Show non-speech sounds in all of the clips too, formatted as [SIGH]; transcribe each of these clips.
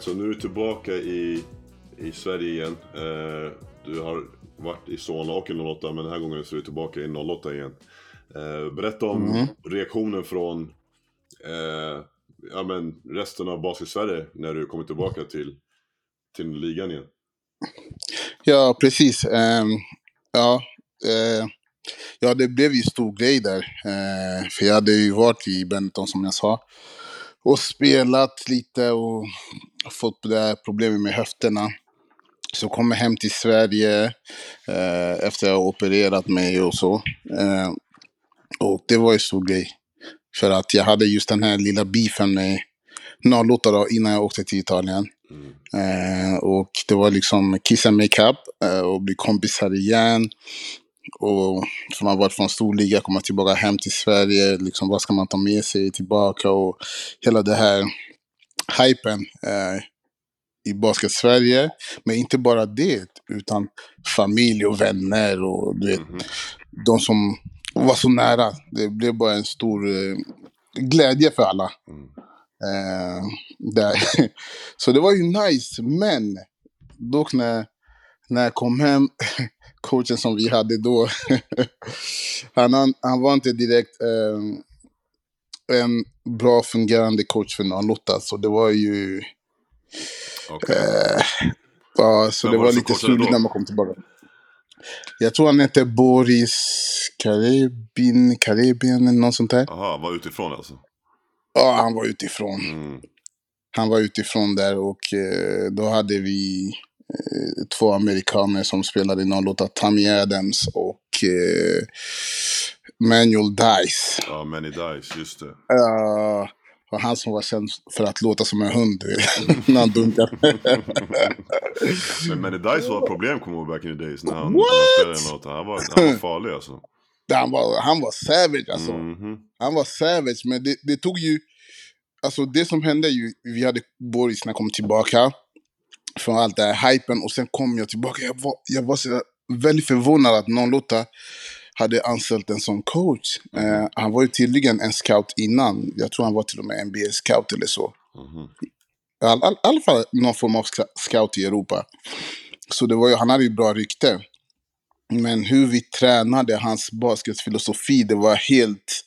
Alright, så nu är du tillbaka i, i Sverige igen. Eh, du har varit i Solna och i 08, men den här gången så är du tillbaka i 08 igen. Eh, berätta om Mm. reaktionen från eh, ja, men resten av Basket-Sverige när du kommer tillbaka till, till ligan igen. Ja, precis. Ehm, ja, ja, det blev ju stor grej där. För jag hade ju varit i Benetton som jag sa. Och spelat lite och fått det här problemet med höfterna. Så kom jag hem till Sverige eh, efter jag opererat mig och så. Eh, och det var ju stor grej. För att jag hade just den här lilla beefen med 08 då, innan jag åkte till Italien. Mm. Eh, och det var liksom kiss and makeup eh, och bli kompisar igen. Och som har varit från storliga, komma tillbaka hem till Sverige. Liksom, vad ska man ta med sig tillbaka? Och hela det här hypen eh, i basket-Sverige. Men inte bara det, utan familj och vänner och du vet, Mhm. de som var så nära. Det blev bara en stor eh, glädje för alla. Mm. Eh, där. [LAUGHS] Så det var ju nice, men dock när, när jag kom hem, [LAUGHS] coachen som vi hade då, [LAUGHS] han, han, han var inte direkt eh, en bra fungerande coach för Lotta, så det var ju... Okej. Eh, ja, så Vem det var var lite struligt när man kom tillbaka. Jag tror han hette Boris Karibin, Karibien eller något sånt där. Aha, var utifrån alltså? Ja, han var utifrån. Mm. Han var utifrån där och eh, då hade vi eh, två amerikaner som spelade i 08, Tammy Adams och eh, Manuel Dice. Ja, Many Dice, just det. Uh, och han som var känd för att låta som en hund [LAUGHS] när han dunkade. Men Many Dice var ett problem, kommer jag ihåg, back in the days. När han, What? när han spelade något. Han var, han var farlig alltså. han, var, han var savage alltså. Mhm. Han var savage, men det, det tog ju... Alltså det som hände ju, vi hade Boris när han kom tillbaka från allt det här hypen och sen kom jag tillbaka. Jag var, jag var så väldigt förvånad att någon Lotta hade anställt en sån coach. Eh, han var ju tydligen en scout innan. Jag tror han var till och med NBA-scout eller så. Mhm. I all, all, alla fall någon form av sc- scout i Europa. Så det var ju, han hade ju bra rykte. Men hur vi tränade, hans basketfilosofi, det var helt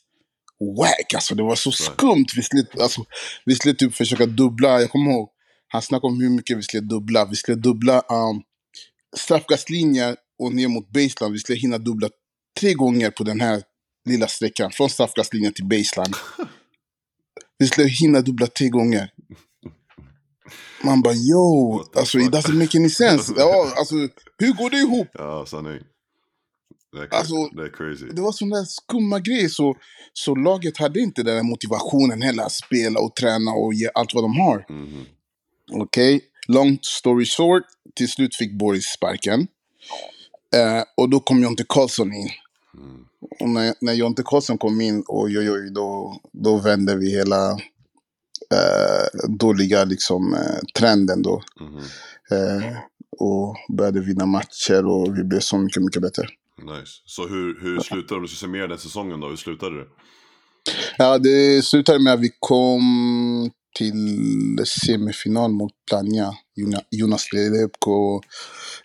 wack. Alltså, det var så skumt. Vi skulle, alltså, vi skulle typ försöka dubbla, jag kommer ihåg, han snackade om hur mycket vi skulle dubbla. Vi skulle dubbla um, straffkastlinjer och ner mot baseline. Vi skulle hinna dubbla tre gånger på den här lilla sträckan. Från straffkastlinjen till baseline. [LAUGHS] Vi skulle hinna dubbla tre gånger. Man bara yo, alltså it doesn't make any sense. Ja, alltså, hur går det ihop? Ja, sanning. Det är, Alltså, det är crazy. Det var sådana där skumma grejer. Så, så laget hade inte den här motivationen heller att spela och träna och ge allt vad de har. Mhm. Okej, long story short. Till slut fick Boris sparken. Eh, och då kom Jonte Karlsson in. Mm. Och när, när Jonte Karlsson kom in, oj, oj, oj, då, då vände vi hela eh, dåliga liksom, eh, trenden då. Mhm. Eh, och började vinna matcher och vi blev så mycket, mycket bättre. Nice. Så hur, hur slutade det? Om du ska summera den säsongen då, hur slutade det? Ja, det slutade med att vi kom till semifinal mot. Jona- Jonas Lelepko,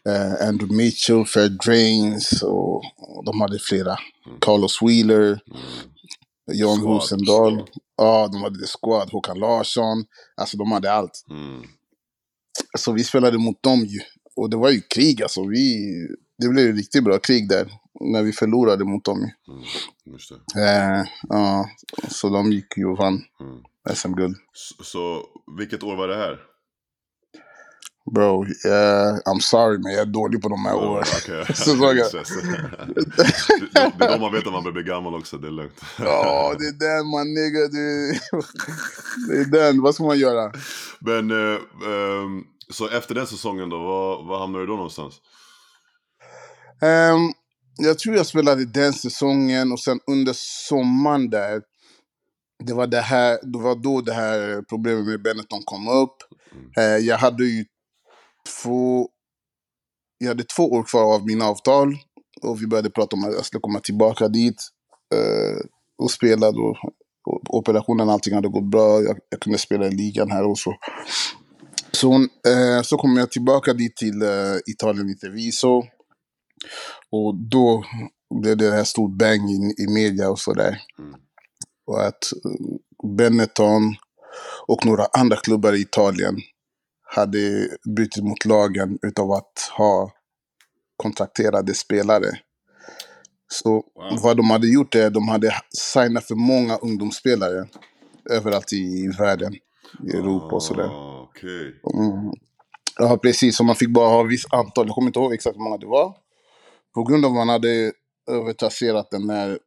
eh, Andrew Mitchell, Fred Drains och, och de hade flera. Carlos Wheeler, Mm. Jan Squad. Rosendal. Ja, de hade Squad. Håkan Larsson. Alltså de hade allt. Mm. Så vi spelade mot dem ju. Och det var ju krig alltså. Vi, det blev riktigt bra krig där. När vi förlorade mot dem. ju. Mm. Eh, ja, så de gick ju och vann Mm. SM-guld. Så, så vilket år var det här? Bro, eh, I'm sorry men jag är dålig på de här åren. Okej. [LAUGHS] Säsongen. det, det är då man vet att man börjar bli gammal också, det är lugnt. Ja, det är den man nigga. Det, det är den. Vad ska man göra? Men, eh, ehm, så efter den säsongen då, var, var hamnade du då någonstans? Ehm, jag tror jag spelade den säsongen och sen under sommaren där. Det var, det här, det var då det här problemet med Benetton kom upp. Eh, jag hade ju två, jag hade två år kvar av mina avtal. Och vi började prata om att jag skulle komma tillbaka dit eh, och spela då. Och operationen och allting hade gått bra. Jag, jag kunde spela i ligan här också. Så, hon, eh, så kom jag tillbaka dit till eh, Italien lite viso. Och då blev det här stort bang i, i media och sådär. Mm. Och att eh, Benetton och några andra klubbar i Italien hade brutit mot lagen utav att ha kontrakterade spelare. Så Wow. vad de hade gjort är att de hade signat för många ungdomsspelare överallt i världen, i Europa och sådär. Ah, Okej. Mm. Ja, precis. Så man fick bara ha ett visst antal. Jag kommer inte ihåg exakt hur många det var. På grund av att man hade övertrasserat den här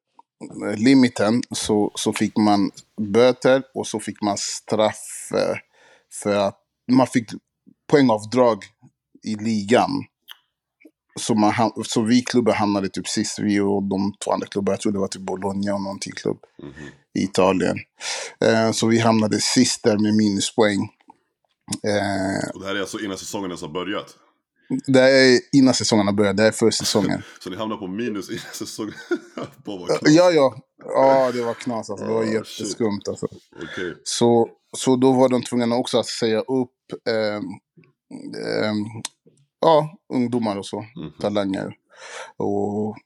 limiten så, så fick man böter och så fick man straff eh, för att man fick poängavdrag i ligan. Så, man, så vi klubbar hamnade typ sist, vi och de två andra klubbar, jag tror det var typ Bologna och någon till klubb Mhm. i Italien. Eh, så vi hamnade sist där med minuspoäng. Eh, Och det här är alltså innan säsongen ens har börjat? Det är innan säsongerna börjar, det här är för säsongen. [LAUGHS] Så ni hamnar på minus innan säsongen? [LAUGHS] Ja, ja. Ja, det var knas alltså. Det var Ah, jätteskumt alltså. Okej. Så, så då var de tvungna också att säga upp ehm, ehm, ja, ungdomar och så, Mhm. talanger. Och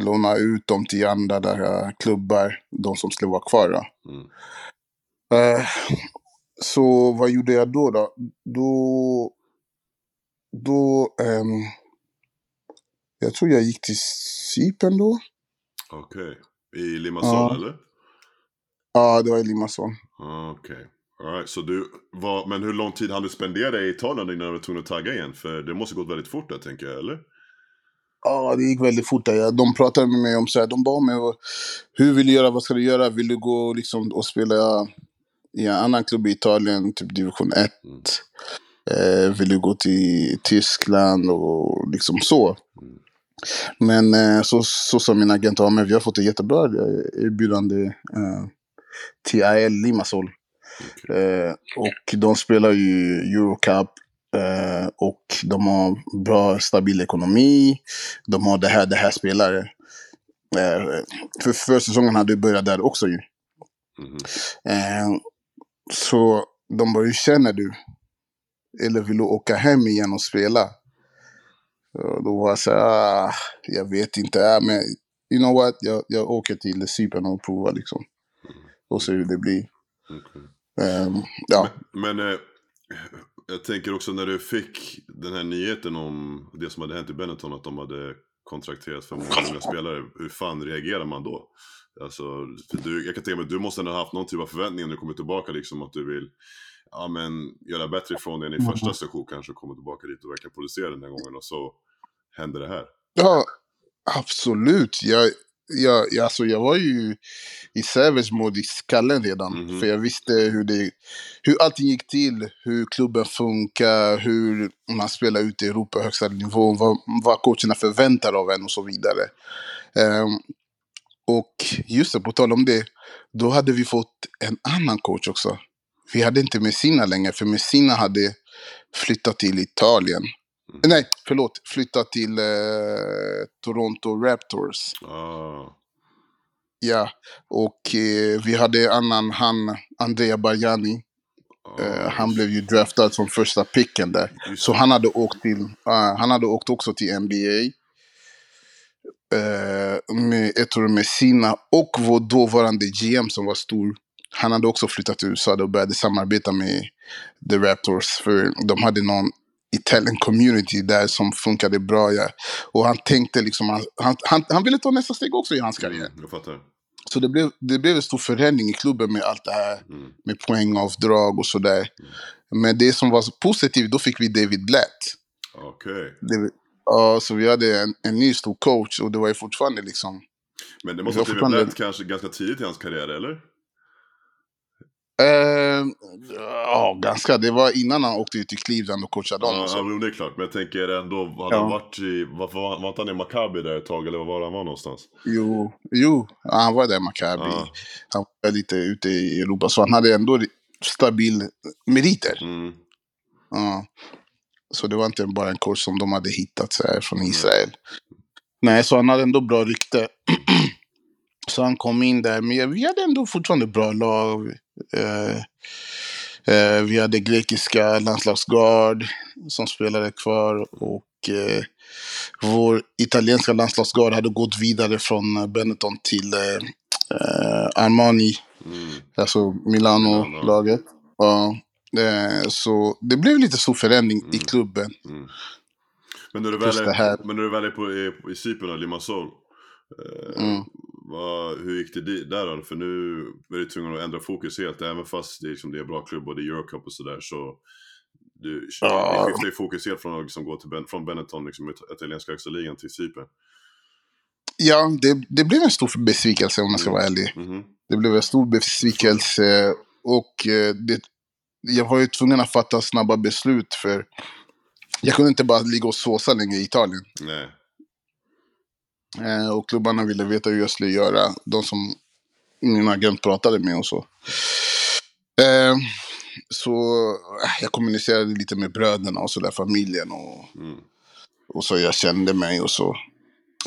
låna ut dem till andra där, eh, klubbar, de som skulle vara kvar. Då. Mm. Eh, så vad gjorde jag då? Då, då, då ehm, jag tror jag gick till Cypern då. Okej. I Limassol Ja. eller? Ja, det var i Limassol. Okej. Alright, så du var, men hur lång tid hann du spendera i Italien innan du var tvungen att tagga igen? För det måste gått väldigt fort där tänker jag, eller? Ja, det gick väldigt fort. Där. De pratade med mig om så här, de bad mig, hur vill du göra, vad ska du göra? Vill du gå liksom, och spela i en annan klubb i Italien, typ division 1? Mm. Eh, vill du gå till Tyskland och liksom så? Mm. Men eh, så, så sa min agent, ja, men vi har fått ett jättebra eh, erbjudande eh, till AL Limassol. Eh, och de spelar ju Eurocup. Eh, och de har bra, stabil ekonomi. De har det här, det här spelare. Eh, för försäsongen hade ju börjat där också ju. Eh, så de bara, hur känner du? Eller vill du åka hem igen och spela? Och då var jag så här, ah, jag vet inte. Ah, men you know what? Jag, jag åker till Cypern och provar liksom. Och ser hur det blir. Okej. Eh, ja. Men eh, jag tänker också när du fick den här nyheten om det som hade hänt i Benetton, att de hade kontrakterat för många spelare. Hur fan reagerar man då? Alltså, för du, jag kan tänka mig att du måste ha haft någon typ av förväntning när du kommer tillbaka, liksom att du vill ja, men, göra bättre ifrån dig i Mm. första session kanske, och komma tillbaka dit och verkligen producera den här gången och så händer det här. Ja, absolut. Jag, jag, jag, alltså jag var ju i savage mode i skallen redan. Mhm. För jag visste hur, det, hur allting gick till, hur klubben funkar, hur man spelar ut i Europa högsta nivå, vad, vad coacherna förväntar av en och så vidare. Ehm, och just det, på tal om det, då hade vi fått en annan coach också. Vi hade inte Messina längre, för Messina hade flyttat till Italien. Mm. Nej, förlåt. Flyttat till eh, Toronto Raptors. Ah, Ja, och eh, vi hade annan, han, Andrea Barjani. ah, Eh, han blev ju draftad som första picken där. Så han hade åkt till, ah, han hade åkt också till NBA. Eh, med, jag tror med sina och vår dåvarande GM som var stor. Han hade också flyttat till USA och började samarbeta med The Raptors. För de hade någon Italian community där som funkade bra. Ja. Och han tänkte liksom, han, han, han, ville ta nästa steg också i hans karriär. Mm, jag fattar. Så det blev, det blev en stor förändring i klubben med allt det här. Mm. Med poängavdrag och sådär. Men det som var positivt, då fick vi David Blatt. Okej. Det, ja, så vi hade en, en ny stor coach och det var ju fortfarande liksom... Men det måste ha blivit lätt kanske ganska tidigt i hans karriär, eller? Eh, ja, ganska. Det var innan han åkte ut till Cleveland och coachade dem. Ja, och så. ja, men det är klart. Men jag tänker ändå, hade Ja. han varit i, var, var, var inte han i Maccabi där ett tag, eller var var han var någonstans? Jo, jo, ja, han var där i Maccabi. Ja. Han var lite ute i Europa, så han hade ändå stabil meriter. Mm. Ja. Så det var inte bara en coach som de hade hittat så här, från Mm. Israel. Nej, så han hade ändå bra rykte. [CLEARS THROAT] så han kom in där, men vi hade ändå fortfarande bra lag. Eh, Eh, vi hade grekiska landslagsgard som spelade kvar och eh, vår italienska landslagsgard hade gått vidare från Benetton till Armani, Mm. alltså Milano-laget. Ja, så det blev lite stor förändring i Mm. klubben. Mm. Men när du väl är, men när du väl är på, i, i Cypern, Limassol. Eh, Mm. Vad, hur gick det där då? För nu är du tvungen att ändra fokus helt. Även fast det, är liksom, det är bra klubb och det är Eurocup och sådär. Så du, Ja. skiftar ju fokus helt från att liksom gå till ben, från Benetton, liksom, it- italienska högsta ligan, till Cypern. Ja, det, det blev en stor besvikelse om jag ska vara ärlig. Mhm. Det blev en stor besvikelse och eh, det, jag var ju tvungen att fatta snabba beslut för jag kunde inte bara ligga och såsa länge i Italien. Nej. Eh, och klubbarna ville veta hur jag skulle göra. De som min agent pratade med och så. Eh, så eh, jag kommunicerade lite med bröderna och så där, familjen och, Mm. och så jag kände mig och så.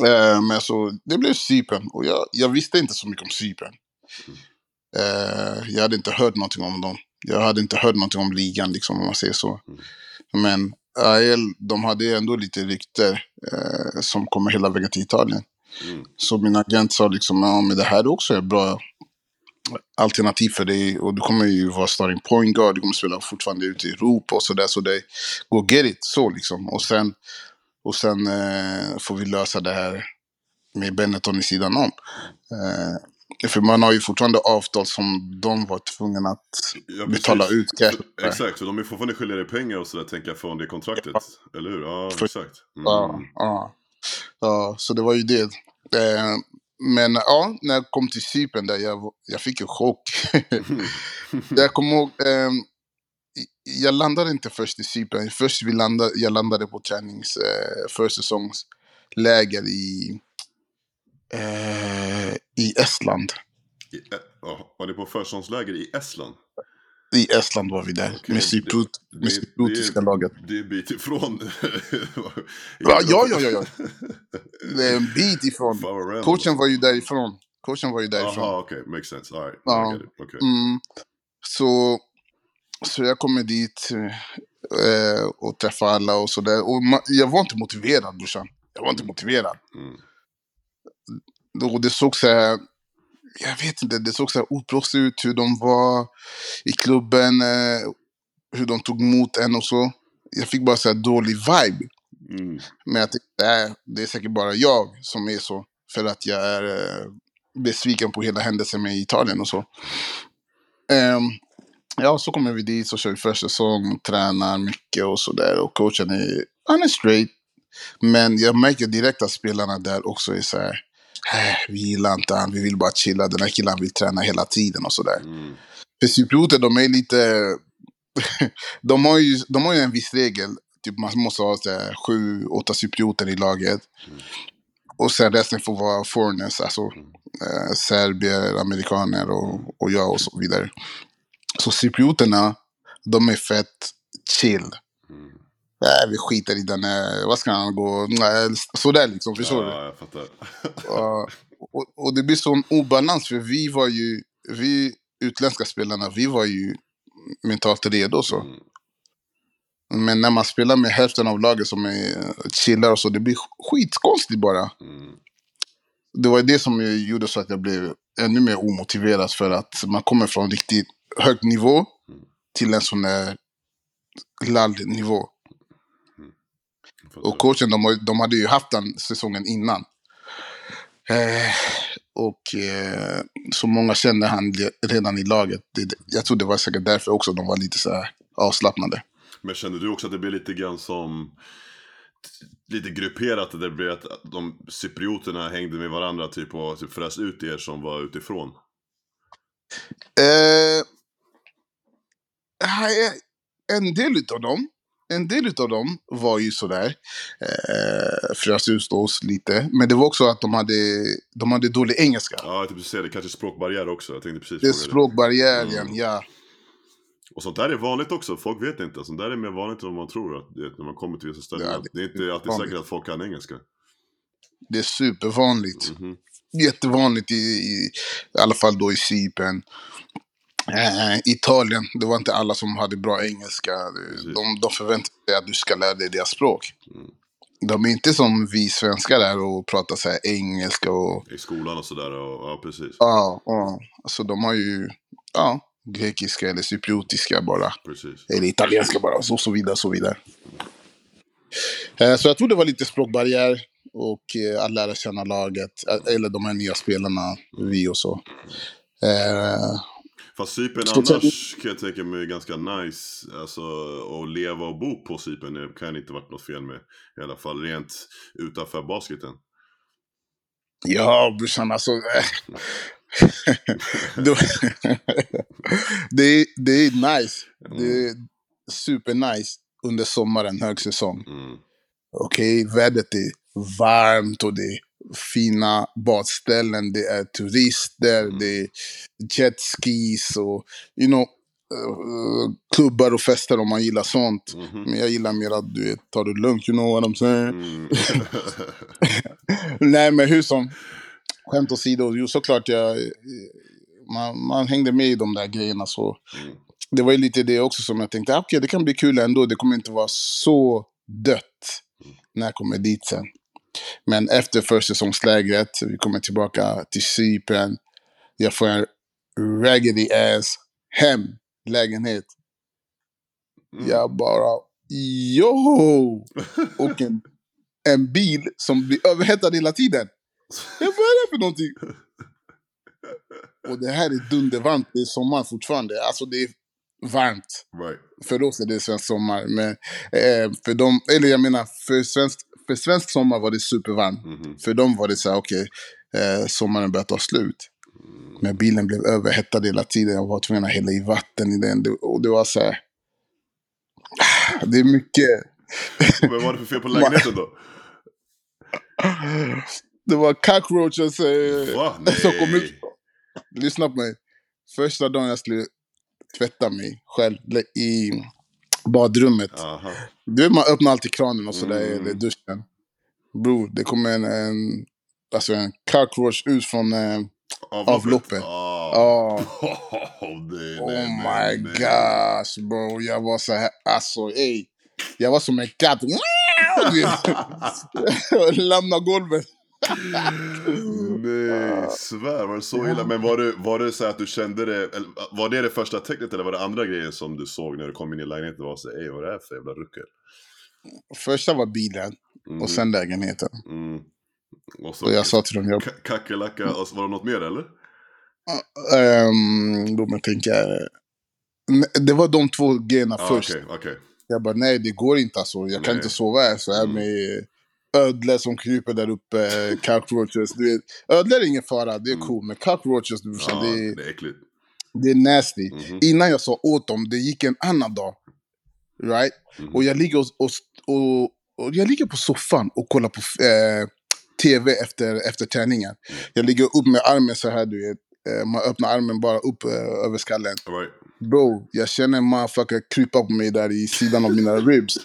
Eh, men så det blev Cypern och jag, jag visste inte så mycket om Cypern. Eh, jag hade inte hört någonting om dem. Jag hade inte hört någonting om ligan liksom om man säger så. Men AL, de hade ju ändå lite rykter eh, som kommer hela vägen till Italien. Mm. Så min agent sa liksom, ja men det här är också ett bra alternativ för dig. Och du kommer ju vara starting point guard, du kommer spela fortfarande ute i Europa och sådär. Så det, go get it, så liksom. Och sen, och sen eh, får vi lösa det här med Benetton i sidan om. Eh, för man har ju fortfarande avtal som de var tvungna att Ja, betala ut. Så- Exakt, så de är fortfarande skyldiga dig pengar och sådär tänker jag från det kontraktet. Eller hur? Ja, För- exakt. Mm. Ja, ja. ja, så det var ju det. Eh, men ja, när jag kom till Cypern där, jag, jag fick en chock. [LAUGHS] jag kommer ihåg, eh, jag landade inte först i Cypern. Först vi landade, jag landade på tränings, eh, försäsongsläger i, eh, i Estland. I, ja, var ni på försäsongsläger i Estland? I Estland var vi där, Okej, med, det- cypriotiska laget. Det är en bit ifrån. [LAUGHS] Ja, ja, ja, ja. Det är en bit ifrån. Coachen var ju därifrån. Coachen var ju därifrån. Jaha, okej. Makes sense. All right. Ja. Okay. Mm. Så, så jag kommer dit eh, och träffar alla och sådär. Och jag var inte motiverad brorsan. Jag var inte motiverad. Mm. Och det såg så här, jag vet inte, det såg så här oproffsigt ut hur de var i klubben. Eh, hur de tog emot en och så. Jag fick bara så här dålig vibe. Mm. Men jag tänkte, nej, det är säkert bara jag som är så. För att jag är eh, besviken på hela händelsen med Italien och så. Ehm, ja, så kommer vi dit, så kör vi första säsong, tränar mycket och sådär. Och coachen är, han är straight. Men jag märker direkt att spelarna där också är så här, "Äh, vi gillar inte han, vi vill bara chilla, den här killen vill träna hela tiden och sådär. Mm. För cyprioter, de är lite... [LAUGHS] de, har ju, de har ju en viss regel. Typ man måste ha här, sju, åtta cyprioter i laget. Och sen resten får vara foreigners, alltså eh, serbier, amerikaner och, och jag och så vidare. Så cyprioterna, de är fett chill. Mm. Nej, vi skiter i den här, vad ska han gå, nej, sådär liksom, förstår du? Ja, jag fattar. Ja, och, och det blir sån obalans, för vi var ju, vi utländska spelarna, vi var ju mentalt redo så. Mm. Men när man spelar med hälften av laget som är chillar och så, det blir skitkonstigt bara. Mm. Det var det som gjorde så att jag blev ännu mer omotiverad för att man kommer från riktigt hög nivå till en sån där lall nivå. Och coachen, de, de hade ju haft den säsongen innan. Eh, och eh, så många kände han redan i laget. Det, jag tror det var säkert därför också de var lite så här avslappnade. Men kände du också att det blev lite grann som lite grupperat, det blev att de cyprioterna hängde med varandra typ och typ frös ut er som var utifrån? Eh, en del utav dem, en del utav dem var ju sådär, eh, frös ut oss lite. Men det var också att de hade, de hade dålig engelska. Ja, jag tänkte säga det, kanske språkbarriär också. Jag tänkte precis Det är fråga språkbarriären, Mm. ja. Och sånt där är vanligt också, folk vet inte. Sånt där är mer vanligt än vad man tror, att det, när man kommer till vissa ställen. Ja, att det är inte alltid vanligt. säkert att folk kan engelska. Det är supervanligt. Mhm. Jättevanligt i, i, i alla fall då i Cypern. Eh, Italien, det var inte alla som hade bra engelska. De, de förväntar sig att du ska lära dig deras språk. Mm. De är inte som vi svenskar där och pratar så här engelska och... I skolan och sådär, ja precis. Ja, ja. Alltså de har ju, ja, grekiska eller cypriotiska bara. Precis. Eller italienska bara, och så, så vidare, så vidare. Eh, Så jag tror det var lite språkbarriär och eh, att lära känna laget, eller de här nya spelarna, vi och så. Fast Cypern annars kan jag tänka mig är ganska nice. Alltså att leva och bo på Cypern kan inte varit något fel med. I alla fall rent utanför basketen. Ja, brorsan, alltså. eh, [LAUGHS] [LAUGHS] det, är, det är nice. Det är supernice under sommaren, högsäsong. Mm. Okej, vädret är varmt och det är fina badställen, det är turister, det är jetskis och you know, eh, klubbar och fester om man gillar sånt. Mhm. Men jag gillar mer att du vet, ta det lugnt, you know what I'm saying? Mm. [LAUGHS] Nej, men hur som. Skämt åsido, jo såklart jag... Man, man hängde med i de där grejerna så. Mm. Det var ju lite det också som jag tänkte, ah, okej det kan bli kul ändå, det kommer inte vara så dött när jag kommer dit sen. Men efter försäsongslägret, vi kommer tillbaka till Cypern, jag får en raggedy ass hem, lägenhet. Mm. Jag bara, yo! [LAUGHS] Och en, en bil som blir överhettad hela tiden. Jag vad är det för någonting? Och det här är dundervarmt, det är sommar fortfarande. Alltså det är varmt. Right. För oss är det svensk sommar. Men eh, för dem, eller jag menar, för svensk, för svensk sommar var det supervarmt. Mhm. För dem var det så här, okej, eh, sommaren börjar ta slut. Men bilen blev överhettad hela tiden. Jag var tvungen att hälla i vatten i den. Och det var så här... Ah, Det är mycket... Vad var det för fel på lägenheten då? [LAUGHS] Det var cockroaches eh, Va? som kom ut. Lyssna på mig. Första dagen jag skulle tvätta mig själv i badrummet. Aha. Du vet, man öppnar alltid kranen och sådär, Mm. eller duschen. Bror, det kommer en, en, alltså en cockroach ut från... Eh, Avloppet. Ah. Ja. [LAUGHS] Oh, nej, oh nej, my nej, gosh bro. Jag var så här, alltså ey. Jag var som en katt. [LAUGHS] [LAUGHS] Lämna golvet. Nej, svär. Var det så illa? Men var det, var det så att du kände det, eller, var det det första tecknet eller var det andra grejen som du såg när du kom in i lägenheten? Var så, ey vad är det här för jävla ruckel? Första var bilen Mm, och sen lägenheten. Mm. Och så Och jag sa till dem, jag, ka- kackerlacka, och var det något mer eller? um, mig tänka. Nej, Det var de två grejerna Ja, först. Okej, okej. Jag bara, nej det går inte alltså. Jag kan Nej. inte sova här så här Mm. med ödlor som kryper där uppe, [LAUGHS] cockroaches. Du vet. Ödlor är ingen fara, det är Mm. cool. Men cockroaches, du Ja, det, är, det är äckligt. det är nasty. Mhm. Innan jag sa åt dem, det gick en annan dag. Right? Mhm. Och jag ligger, och, och, och, och jag ligger på soffan och kollar på eh, tv efter, efter träningen. Mm. Jag ligger upp med armen så här, du vet. Eh, man öppnar armen bara upp eh, över skallen. All right. Bro, jag känner en motherfucker krypa på mig där i sidan av mina ribs.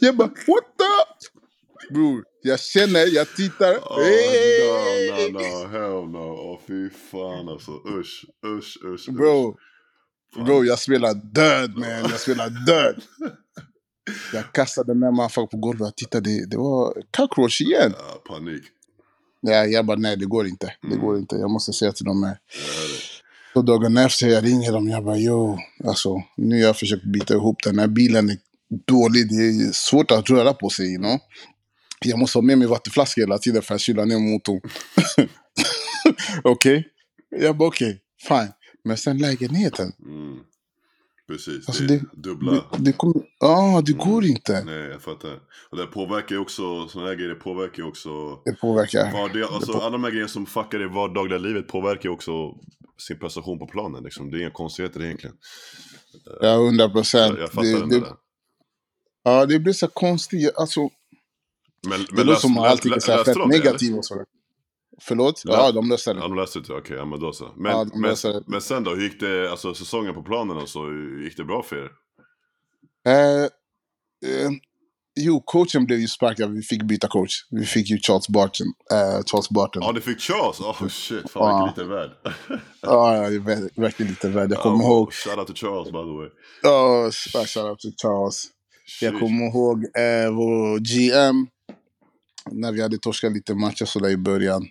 Jag bara, what? Bror, jag känner, jag tittar. Oh, Hey! no, no, no, hell no. Åh fy fan alltså. Usch, usch, usch. usch. Bro, Fan. bro, jag spelar död man. Jag spelar död. [LAUGHS] Jag kastade den där motherfuckern på golvet. Jag tittade, det var cockroach igen. Ja, panik. Ja, jag bara, nej det går inte. Det Mm. går inte. Jag måste säga till dem hör det. Så dagen efter jag ringer dem, jag bara, yo, alltså nu har jag försökt bita ihop den här bilen är dålig. Det är svårt att röra på sig, you know? Jag måste ha med mig vattenflaska hela tiden för att kyla ner motorn. [LAUGHS] Okej? Jag bara, okej, fine. Men sen lägenheten. Mm. Precis, Alltså, det det- dubbla. Det, det, kommer, ah, det går inte. Nej, jag fattar. Och det påverkar ju också, sådana här grejer påverkar ju också Det påverkar. Vardag, alltså, på- alla de här grejerna som fuckar i vardagliga livet påverkar ju också sin prestation på planen. Liksom. Det är inga konstigheter egentligen. Ja, hundra procent. Jag, jag fattar Det, det, där. ja, det blir så konstigt. Alltså, Men, det låter som att allting är så här fett de det, eller? negativ och sådär. Förlåt? Ja. Ja, de löste det. Ja, de läste det. Okej, ja men då så. Men, Ja, men, men sen då, hur gick det, alltså säsongen på planen och så, gick det bra för er? Eh, eh, Jo, coachen blev ju sparkad. Vi fick byta coach. Vi fick ju Charles Barton. eh, Charles Barton. Ja, du fick Charles? Oh shit, fan vilken liten värld. Ja, jag är ver- verkligen lite värd. Jag kommer ihåg... Shout out to Charles by the way. Ja, shoutout till Charles. Jag Shit. kommer ihåg eh, vår GM, när vi hade torskat lite matcher sådär i början.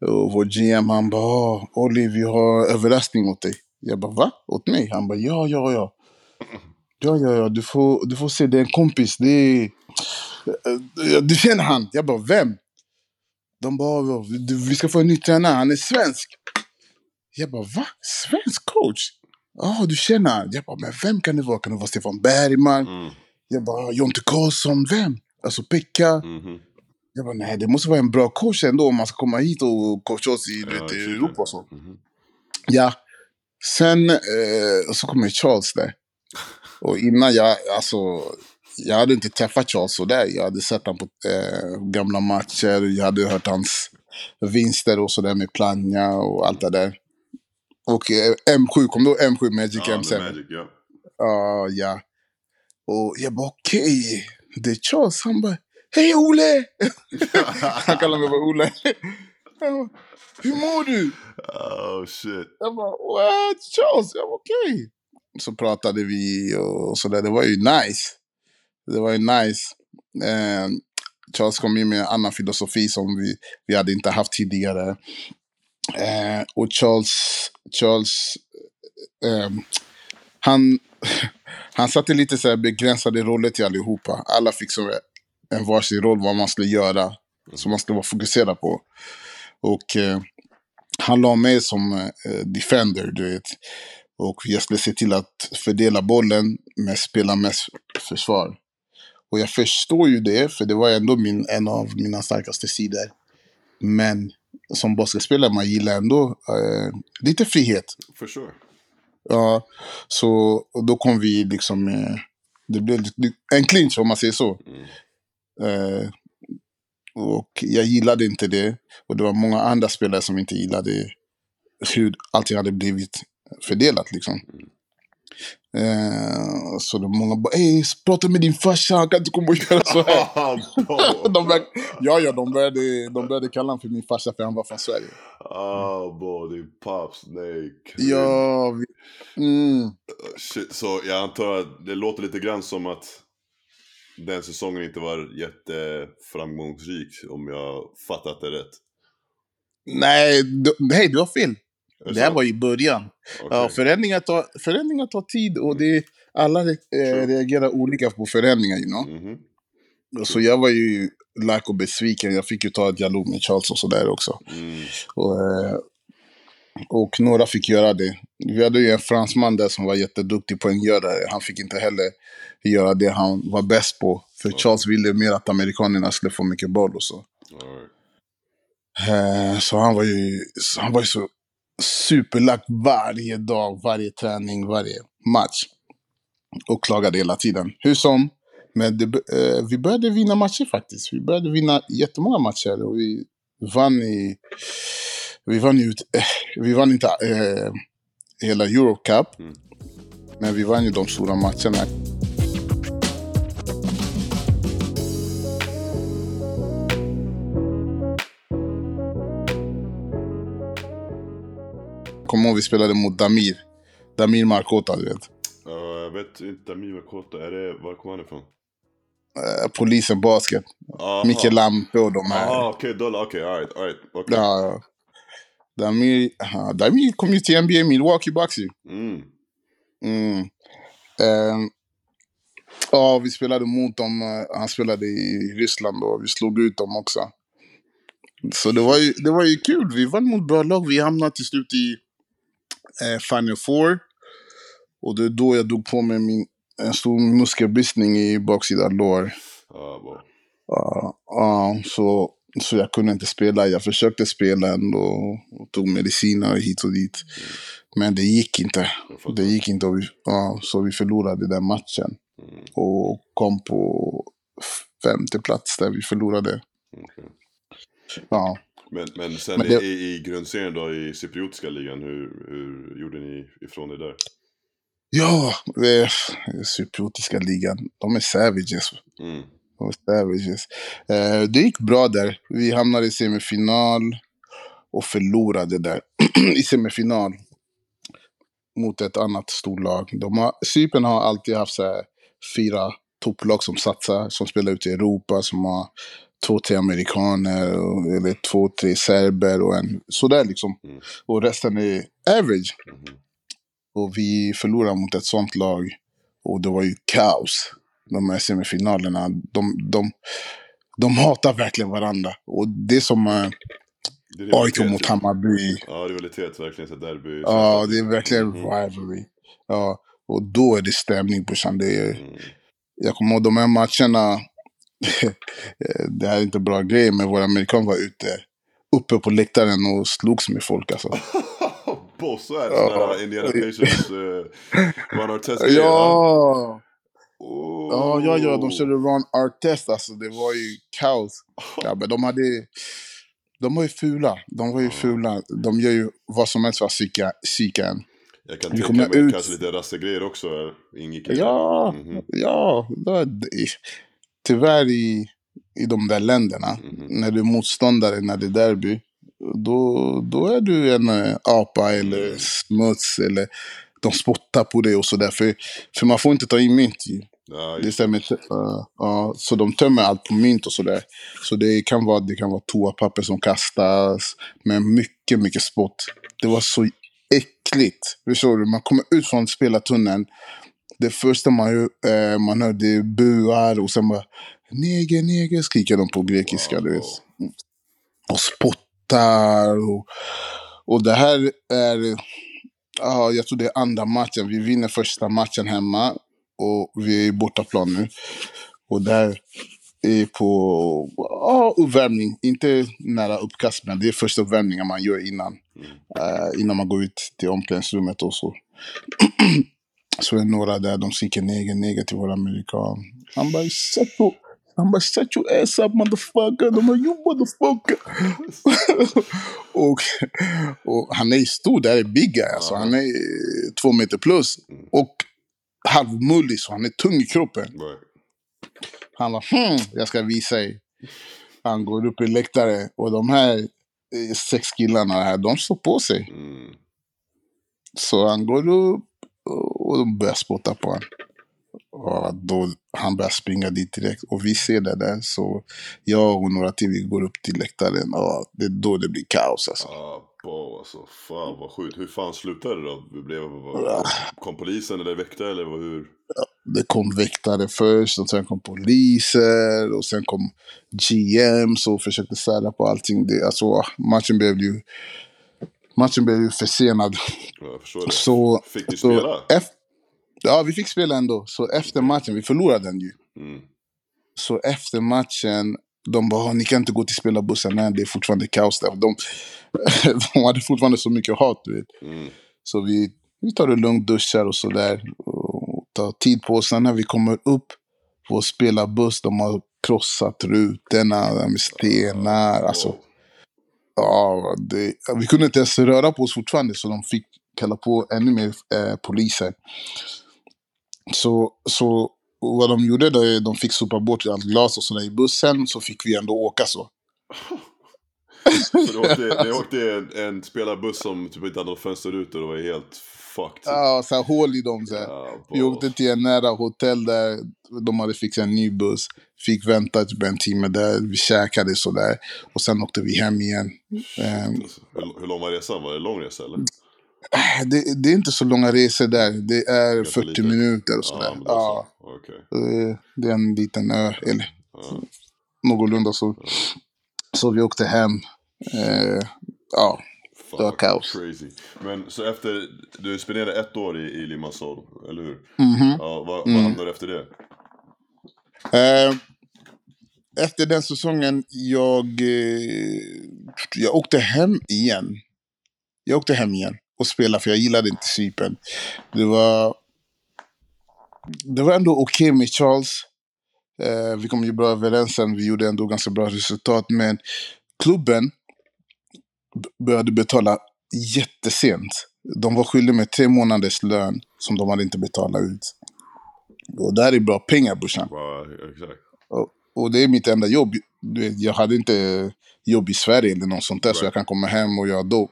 Och vår GM han bara, "Ah, Olli vi har överraskning åt dig. Jag bara, va? Åt mig? Han bara, ja, ja, ja. Ja, ja, ja, du får, du får se, det är en kompis. Det är... eh, Du känner han? Jag bara, vem? De bara, "Ja, du- vi ska få en ny tränare, han är svensk. Jag bara, va? Svensk coach? Ja, du känner han? Jag bara, men vem kan det vara? Kan det vara Stefan Bergman? Mm. Jag bara, Jonte Karlsson, vem? Alltså Pekka. Mhm. Jag bara, nej det måste vara en bra coach ändå om man ska komma hit och coacha oss i Ja, vet. Europa och så. Mhm. Ja. Sen eh, så kommer Charles där. Och innan jag, alltså, jag hade inte träffat Charles sådär. Jag hade sett honom på eh, gamla matcher. Jag hade hört hans vinster och sådär med Plannja och allt det där. Och eh, M7, kom då M7 Magic Ja, M7? med Magic, ja. Ja, ja. Och jag bara okej, det är Charles. Han bara, hej Ole! [LAUGHS] Han kallar mig för Ole. Bara, Hur mår du? oh shit. Jag bara, what? Charles? Jag bara okej. Så pratade vi och sådär. Det var ju nice. Det var ju nice. Eh, Charles kom in med en annan filosofi som vi, vi hade inte haft tidigare. Eh, och Charles, Charles eh, han, [LAUGHS] han satte lite så här begränsade roller till allihopa. Alla fick så en varsin roll vad man skulle göra. Som man skulle vara fokuserad på. Och eh, han la mig som eh, defender, du vet. Och jag skulle se till att fördela bollen, men spela mest försvar. Och jag förstår ju det, för det var ändå min, en av mina starkaste sidor. Men som basketspelare, man gillar ändå eh, lite frihet. For sure. Ja, så då kom vi liksom... Eh, det blev en clinch om man säger så. Mm. Eh, och jag gillade inte det. Och det var många andra spelare som inte gillade hur allting hade blivit fördelat. Liksom. Eh, så var många bara, ey, prata med din farsa, han kan inte komma och göra så här. [LAUGHS] [LAUGHS] de började, ja, ja, de började, de började kalla honom för min farsa för han var från Sverige. oh boy, din pops, nej. Ja, vi, mm, Shit, så jag antar att det låter lite grann som att den säsongen inte var jätteframgångsrik om jag fattat det rätt. nej, du, nej, du har fel. Det här var i början. Okej. Ja, förändringar, tar, förändringar tar tid och det, alla eh, reagerar olika på förändringar. You know? Mhm. Så jag var ju lack och besviken. Jag fick ju ta en dialog med Charles och sådär också. Mm. Och, eh, och några fick göra det. Vi hade ju en fransman där som var jätteduktig poänggörare. Han fick inte heller göra det han var bäst på. För Charles ville mer att amerikanerna skulle få mycket boll och så. Eh, Så han var ju, han var ju så superlack varje dag, varje träning, varje match. Och klagade hela tiden. Hur som, men det, eh, vi började vinna matcher faktiskt. Vi började vinna jättemånga matcher och vi vann i... Vi vann, ut- eh, vi vann inte eh, hela Eurocup, Mm. men vi vann ju de stora matcherna. Kommer ihåg vi spelade mot Damir. Damir Markota, du vet. Ja, jag vet inte, Amir Kota, är det, var kommer han ifrån? Eh, polisen basket. Aha. Micke Lampe och de här. Aha, okej, okay, okej, alright, alright, okej. Ja, ja. Damir, ja, Damir kom ju till NBA Milwaukee Bucks ju. Mm. Mm. Ehm, ja, vi spelade mot dem. eh, Han spelade i Ryssland och vi slog ut dem också. Så det var ju, det var ju kul. Vi vann mot bra lag. Vi hamnade till slut i eh, Final Four. Och det är då jag drog på mig min, en stor muskelbristning i baksida lår. Ja, bra. Ja, ja, så, så jag kunde inte spela. Jag försökte spela ändå och tog mediciner hit och dit. Men det gick inte. Det gick inte. Och vi, ja, så vi förlorade den matchen. Mm, Och kom på femte plats där vi förlorade. okej. Ja. Men, men sen Men det- i, i grundserien då, i cypriotiska ligan, hur, hur gjorde ni ifrån er där? Ja, är cypriotiska ligan. De är savages. Mm. Savages. Eh, det gick bra där. Vi hamnade i semifinal och förlorade där [CLEARS THROAT] i semifinal mot ett annat storlag. De har, Cypern har alltid haft så fyra topplag som satsar, som spelar ute i Europa, som har två, tre amerikaner, eller två, tre serber och en sådär liksom. Mm. Och resten är average. Mhm. Och vi förlorade mot ett sånt lag. Och det var ju kaos. De här semifinalerna. De, de, de hatar verkligen varandra. Och det är som eh, AIK mot. Hammarby. Ja, rivalitet verkligen. Så derby. Ja, det är verkligen Mhm. rivalry. Ja, och då är det stämning brorsan. Det är, Mm. jag kommer ihåg de här matcherna. [LAUGHS] det här är inte bra grejer, men våra amerikaner var ute uppe på läktaren och slogs med folk alltså. [LAUGHS] Boss, så är det. Där Indiana Pacers. Uh, Ron Artest Ja! Oh. Ja, ja, ja, de körde Ron Artest alltså. Det var ju kaos. Ja, men de hade... De var ju fula. De var ju fula. De gör ju vad som helst för att psyka, psyka en. Jag kan tänka mig ut- kanske lite rassegrejer också här ingick. Ja, Mhm. ja. Det, det, tyvärr i, i de där länderna, Mhm. när du är motståndare, när det är derby, då, då är du en eh, apa eller Mm. smuts eller de spottar på dig och sådär. För, för man får inte ta in mynt. Ja, Det stämmer inte. Ja, ja, så de tömmer allt på mynt och sådär. Så det kan vara, det kan vara toapapper som kastas, men mycket, mycket spott. Det var så äckligt. Förstår du? Man kommer ut från spelartunneln. Det första man, hör- eh, man hör det är buar och sen bara neger, neger skriker de på grekiska. Du vet. Och spottar. Och, och det här är, ja, jag tror det är andra matchen. Vi vinner första matchen hemma och vi är i bortaplan nu. Och där är på ja, uppvärmning, inte nära uppkast, men det är första uppvärmningen man gör innan. Uh, innan man går ut till omklädningsrummet och så. [CLEARS THROAT] så är det några där, de skriker neger, neger till våra amerikan. Han bara, sätt på han bara, shut your ass up motherfucker. De bara, you motherfucker. [LAUGHS] och, och han är stor, där är big guy. Alltså. Han är eh, två meter plus. Och halvmullig, så han är tung i kroppen. Han bara, hmm, jag ska visa er. Han går upp i läktare och de här eh, sex killarna här, de står på sig. Mm. Så han går upp och de börjar spotta på honom. Och då, han börjar springa dit direkt. Och vi ser det där. Så jag och några till vi går upp till läktaren. Och det är då det blir kaos alltså. Ah, bo, alltså. Fan vad sjukt. Hur fan slutade det då? Blev, vad, kom polisen eller väktare eller vad, hur? Det kom väktare först och sen kom poliser och sen kom GMs och försökte sära på allting. Det, alltså, matchen blev ju matchen blev ju försenad. Ja, Jag förstår det. Så, Fick ni så spela? ef- ja, vi fick spela ändå. Så efter matchen, vi förlorade den ju. Mm. Så efter matchen, de bara, ni kan inte gå till spelarbussen, nej det är fortfarande kaos där. De, [LAUGHS] de hade fortfarande så mycket hat, du vet. Mm. Så vi, vi tar det lugnt, duschar och sådär. Och tar tid på oss. När vi kommer upp på spelarbuss, de har krossat rutorna med stenar. Alltså, Wow. ja, det, vi kunde inte ens röra på oss fortfarande, så de fick kalla på ännu mer eh, poliser. Så, så vad de gjorde då är de fick sopa bort allt glas och sådär i bussen, så fick vi ändå åka så. Så [LAUGHS] ni åkte, åkte en, en spelarbuss som typ inte hade några fönsterrutor och var helt fucked. Ja, så här, hål i dem. Så. Ja, Vi åkte till en nära hotell där de hade fixat en ny buss. Fick vänta typ en timme där, vi käkade sådär. Och sen åkte vi hem igen. Ehm, Alltså, Hur, hur lång var resan? Var det en lång resa eller? [CLEARS THROAT] det, det är inte så långa resor där. Det är Ganska 40 litet. minuter och Ja, sådär. då Ja. Okej. eh, det är en liten ö, eller Ja. någorlunda så. Så vi åkte hem. Eh, ja, Fan, Det var kaos. Crazy. Men så efter, du spenderade ett år i, i Limassol, eller hur? mhm. Ja, vad, Mm. vad hamnade efter det? Eh, efter den säsongen, jag, eh, jag åkte hem igen. Jag åkte hem igen och spelade för jag gillade inte Cypern. Det var, det var ändå okej med Charles. Eh, vi kom ju bra överens sen, vi gjorde ändå ganska bra resultat. Men klubben började betala jättesent. De var skyldiga med tre månaders lön som de hade inte betalat ut. Och det här är bra pengar brorsan. Ja, exakt. och det är mitt enda jobb. Jag hade inte jobb i Sverige eller något sånt där, så Right. jag kan komma hem och göra dop.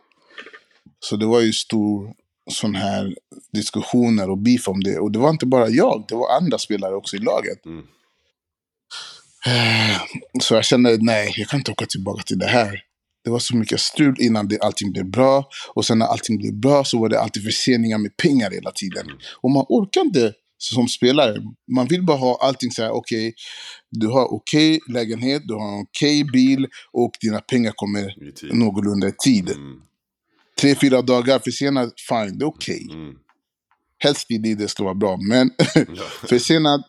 Så det var ju stor sån här diskussioner och beef om det. Och det var inte bara jag, det var andra spelare också i laget. Mm. Eh, Så jag kände, nej, jag kan inte åka tillbaka till det här. Det var så mycket strul innan det, allting blev bra. Och sen när allting blev bra så var det alltid förseningar med pengar hela tiden. Och man orkar inte som spelare. Man vill bara ha allting så här, okej, du har okej lägenhet, du har en okej bil och dina pengar kommer någorlunda i tid. Mm. Tre, fyra dagar försenat, fine, det är okej. Mm. Helst i det, ska vara bra. Men Ja. [LAUGHS] försenat,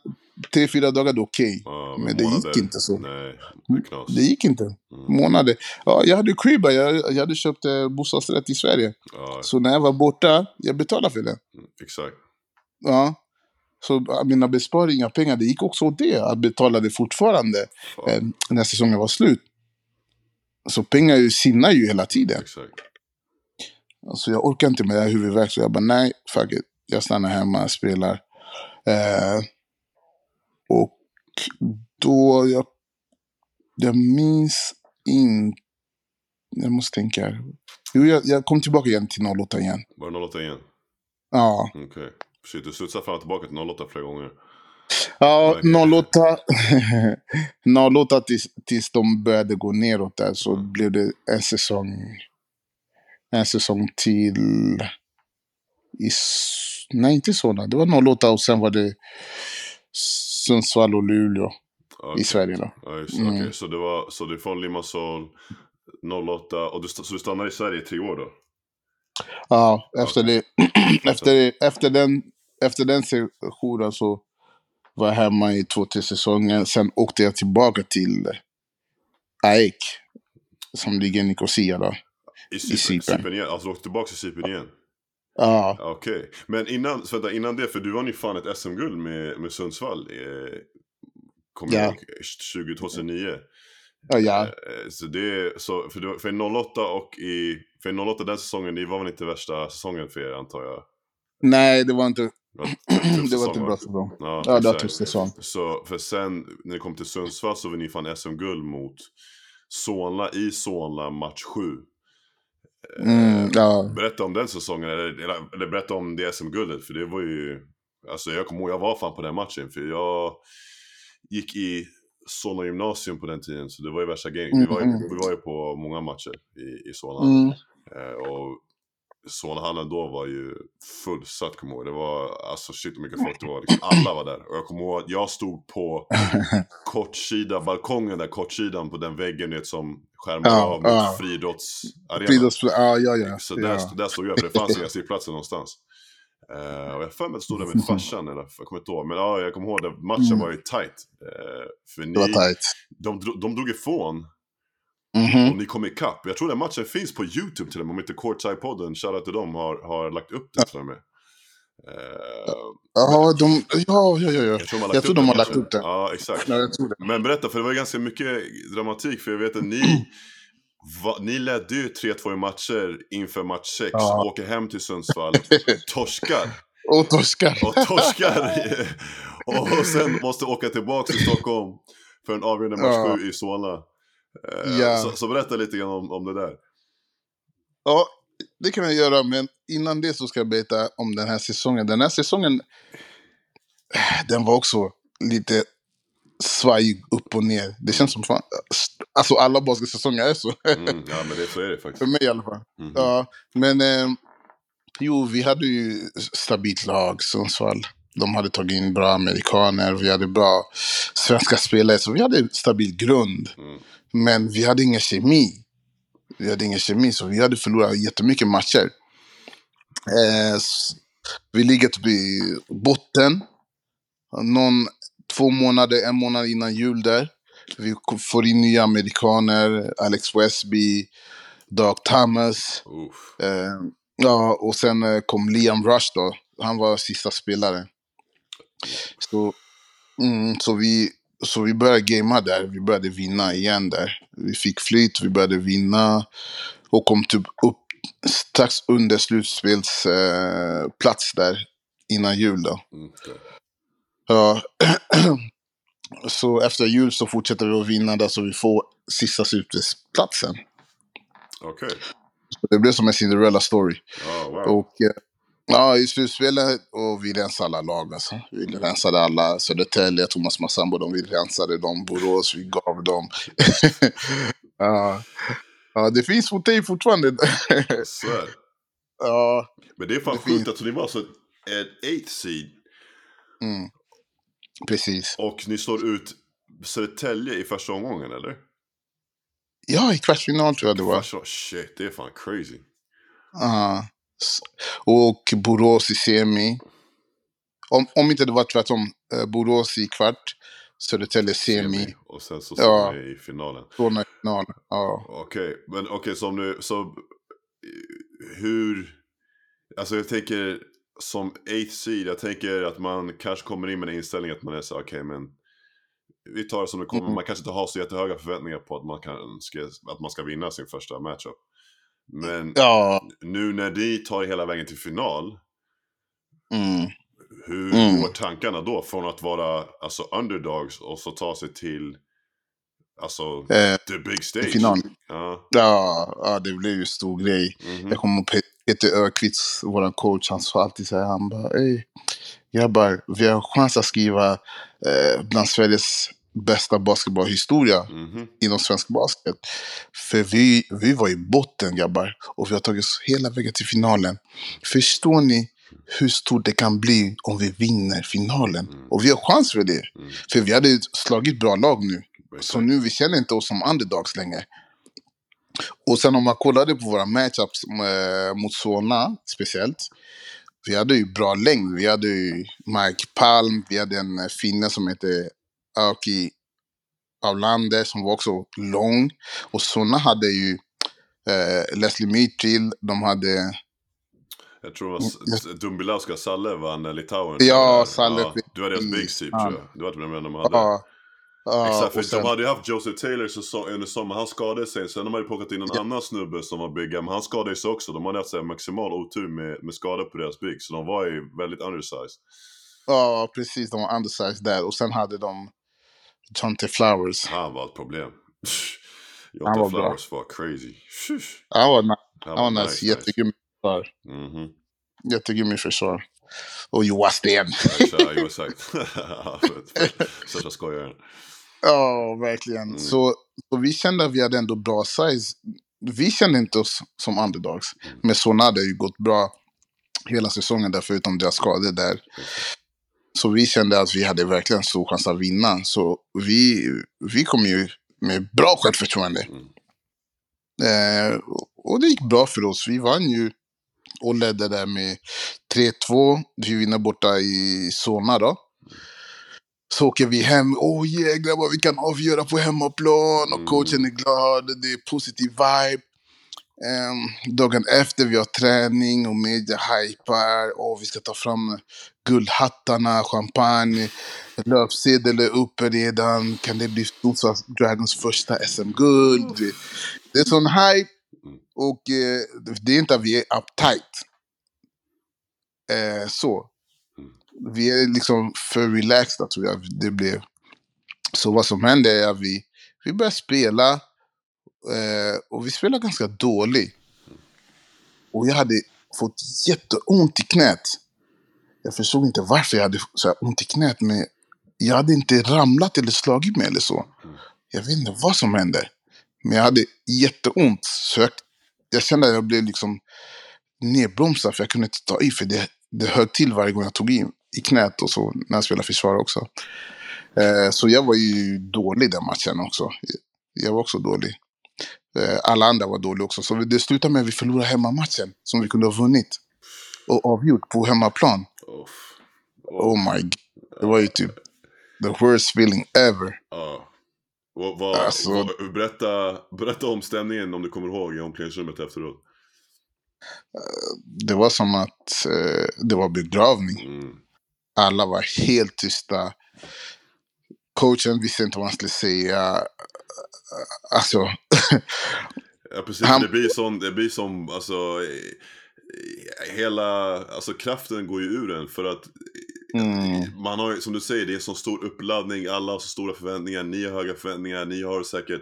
tre, fyra dagar, det är okej. Ja, Men det månader. gick inte så. Nej, det. Det gick inte. Mm. Månader. Ja, jag hade Kriba, jag, jag hade köpt eh, bostadsrätt i Sverige. Ja, Så när jag var borta, jag betalade för det. mm, exakt. Ja. Så mina besparingar, pengar, det gick också åt det. Jag betalade fortfarande eh, när säsongen var slut. Så pengar ju sinnar ju hela tiden. Exakt. Alltså jag orkar inte med det här huvudvärk, så jag bara nej, fuck it. Jag stannar hemma och spelar. Eh, och då, jag, jag minns inte, jag måste tänka. här. Jo, jag, jag kom tillbaka igen till 08 igen. Var det 08 igen? Ja, Okej. Shit, du studsar fram och tillbaka till 08 flera gånger. ja Okej. 08, 08 [LAUGHS] tills, tills de började gå neråt där så Mm. blev det en säsong, en säsong till i, nej inte sådana, det var 08 och sen var det Sundsvall och Luleå Ja, i Sverige då. Ja, just. Mm. Okej, så det var, så du är från Limassol, 08, och du, så du stannar i Sverige i tre år då? Ja, efter, Okej. det, [CLEARS THROAT] efter, det, efter, den, efter den sessionen så var jag hemma i två, tre säsonger. Sen åkte jag tillbaka till AEK, som ligger i Nicosia då. I Cypern? Cypern. Igen? Alltså du åkte tillbaka till Cypern igen? Ja, Ja, Okej. Men innan, vänta, innan det, för du vann ju fan ett SM-guld med, med Sundsvall. Eh, Kommer Ja. jag ihåg, 20, 2009. ja, ja. Eh, Så det, så för, du- för 08 och i, för 08 den säsongen, det var väl inte värsta säsongen för er antar jag? Nej, det var inte, Det var, [CLEARS THROAT] inte va? bra säsong. Ja, Ja, det var tuff säsong. Så för sen när det kom till Sundsvall så vann ni fan SM-guld mot Solna i Solna match 7. Mm, ja. Berätta om den säsongen, eller, eller, berätta om det SM-guldet, för det var ju... Alltså jag kommer ihåg, jag var fan på den matchen, för jag gick i Solna gymnasium på den tiden, så det var ju värsta grejen. Vi, var ju- Mm, mm. vi var ju på många matcher i, i Solna. Mm, Eh, och Solnahallen då var ju fullsatt, kommer jag ihåg. Det var, alltså shit hur mycket folk det var. Liksom, alla var där. Och jag kommer ihåg att jag stod på [LAUGHS] kortsida, balkongen där, kortsidan på den väggen vet, som skärmar Ja, av mot ja. friidrottsarenan. Friidrotts... Ja, ja, ja. Så där, ja. där stod jag, för det fanns inga [LAUGHS] sittplatser någonstans. Uh, och jag för mig att stod där med farsan, eller jag kommer inte ihåg. Men ja, jag kommer ihåg att matchen Mm. var ju tight. Eh, för Det var ni, tajt. de, de drog ifrån Mhm. och ni kom ikapp. Jag tror den matchen finns på YouTube till och med, om inte Courtside-podden, shoutout till dem, har, har lagt upp det till och med. Eh, Ja, de, ja, ja, ja, ja. jag tror, de har lagt Jag tror upp de har lagt upp det. Ja, exakt. Ja, jag tror det. Men berätta, för det var ganska mycket dramatik, för jag vet att ni, [CLEARS THROAT] va, ni ledde ju 3-2 i matcher inför match 6, Ja. åker hem till Sundsvall, [LAUGHS] torskar. Och torskar. och torskar. [LAUGHS] och sen måste åka tillbaka till Stockholm för en avgörande match Ja. 7 i Solna. Eh, Ja. Så, så berätta lite grann om, om det där. Ja, det kan jag göra, men innan det så ska jag berätta om den här säsongen. Den här säsongen, den var också lite svajig upp och ner. Det känns som fan, alltså alla basketsäsonger är så. Mm, ja men det, så är det faktiskt. För mig i alla fall. Mhm. Ja, men eh, jo, vi hade ju stabilt lag, Sundsvall. De hade tagit in bra amerikaner, vi hade bra svenska spelare, så vi hade en stabil grund. Mm. Men vi hade ingen kemi. Vi hade ingen kemi, så vi hade förlorat jättemycket matcher. Eh, vi ligger typ i botten. Någon, två månader, en månad innan jul där. Vi får in nya amerikaner, Alex Westby, Doug Thomas. Eh, ja, och sen eh, kom Liam Rush då. Han var sista spelare. Så, mm, så, vi, så vi började gamea där. Vi började vinna igen där. Vi fick flyt, vi började vinna. Och kom typ upp strax under slutspelsplats eh, plats där innan jul då. Okej. Ja. [CLEARS THROAT] Så efter jul så fortsätter vi att vinna där så vi får sista slutsplatsen. Okej. Så det blev som en Cinderella story. Ja, wow. Och ja, i slutspelet, och vi rensade alla lag alltså. Vi rensade alla, Södertälje, Thomas Massambo, de, vi rensade dem, Borås, vi gav dem. [LAUGHS] ja. ja, det finns fotej fortfarande. Så är det. ja, Men det är fan Det sjukt att ni var så ett 8 seed mm. precis. och ni slår ut Södertälje i första omgången eller? Ja, i kvartsfinal tror jag det var. Shit, det är fan crazy. Ja. Och Borås i semi. Om, om inte det var tvärtom, eh, Borås i kvart, Södertälje semi, Och sen så Ja. i finalen. Solna i final. Ja. Okej, men okej, så om du, så eh, hur, alltså jag tänker som 8 seed, jag tänker att man kanske kommer in med en inställning att man är så okej men vi tar det som det kommer, Mm. man kanske inte har så jättehöga förväntningar på att man, kan, ska, att man ska vinna sin första matchup. Men ja. nu när ni tar hela vägen till final, Mm. hur Mm. går tankarna då? Från att vara alltså, underdogs och så ta sig till alltså, Eh, the big stage. final. Ja. Ja, ja, det blev ju stor grej. mhm. Jag kommer ihåg Pe- Peter Ökvist, vår coach, han sa alltid så här, han bara, grabbar, vi har chans att skriva eh, bland Sveriges bästa basketbollhistoria Mhm. inom svensk basket. För vi, vi var i botten grabbar och vi har tagit oss hela vägen till finalen. Förstår ni hur stort det kan bli om vi vinner finalen? Mm. Och vi har chans för det. Mm. För vi hade slagit bra lag nu. Så nu vi känner inte oss som underdogs längre. Och sen om man kollade på våra matchups eh, mot Solna speciellt. Vi hade ju bra längd. Vi hade ju Mike Palm, vi hade en eh, finne som heter Auki Aulander som var också lång. Och Solna hade ju eh, Leslie Mitchell, de hade... Jag tror det var Dumbilauska Salle vann eh, Litauen. Ja, Eller- Salle Ja, du var deras big precis. typ tror jag. Det var typ den de hade. Ja, ja, Exakt, för och sen, de hade ju haft Joseph Taylor säsong, under sommaren, han skadade sig. Sen de hade plockat in en Ja. annan snubbe som var bigga, men han skadade sig också. De hade haft så maximal otur med, med skador på deras big, så de var ju väldigt undersized. ja, precis. De var undersized där. Och sen hade de Jonte Flowers. Han var ett problem. [LAUGHS] Jonte var bra. Flowers var crazy. Han var, Han han var nice. Jättegrym försvar. Mhm. Jättegrym i försvar. Och Johan Sten. Ja, exakt. [LAUGHS] Största skojaren. Ja, verkligen. Mm. Så, så vi kände att vi hade ändå bra size. Vi kände inte oss som underdogs. Mm. Men Sona hade ju gått bra hela säsongen där, förutom deras skador där. Så vi kände att vi hade verkligen stor chans att vinna. Så vi, vi kom ju med bra självförtroende. Mm. Eh, och det gick bra för oss. Vi vann ju och ledde där med 3-2. Vi vinner borta i Solna då. Så åker vi hem. Åh oh, yeah, grabbar, vi kan avgöra på hemmaplan. Mm. Och coachen är glad. Det är positiv vibe. Um, dagen efter vi har träning och media hypar. Och vi ska ta fram guldhattarna, champagne. Löpsedel är uppe redan. Kan det bli Storstads Dragons första SM-guld? Det- Det är sån hype. Mm. Och eh, det är inte att vi är uptight. Eh, så. Mm. Vi är liksom för relaxed tror jag det blev. Så vad som hände är att vi, vi började spela. Eh, och vi spelade ganska dåligt. Och jag hade fått jätteont i knät. Jag förstod inte varför jag hade så här ont i knät. Men jag hade inte ramlat eller slagit mig eller så. Jag vet inte vad som hände. Men jag hade jätteont. Så jag, jag kände att jag blev liksom nedbromsad för jag kunde inte ta i. För det, det höll till varje gång jag tog i, i knät och så när jag spelade försvar också. Eh, så jag var ju dålig den matchen också. Jag var också dålig. Eh, alla andra var dåliga också. Så det slutade med att vi förlorade hemmamatchen som vi kunde ha vunnit. Och avgjort på hemmaplan. Uff. Oh my god. Det var ju typ the worst feeling ever. Ja. Vad, vad, Alltså- vad, berätta, berätta om stämningen om du kommer ihåg i omklädningsrummet efteråt. Det var som att eh, det var begravning. Mm. Alla var helt tysta. Coachen visste inte vad han skulle säga. Alltså, [LAUGHS] Ja precis, Han- det blir som, det blir som, alltså, eh, hela, alltså kraften går ju ur en för att Mm. man har som du säger, det är så stor uppladdning, alla har så stora förväntningar, ni har höga förväntningar, ni har säkert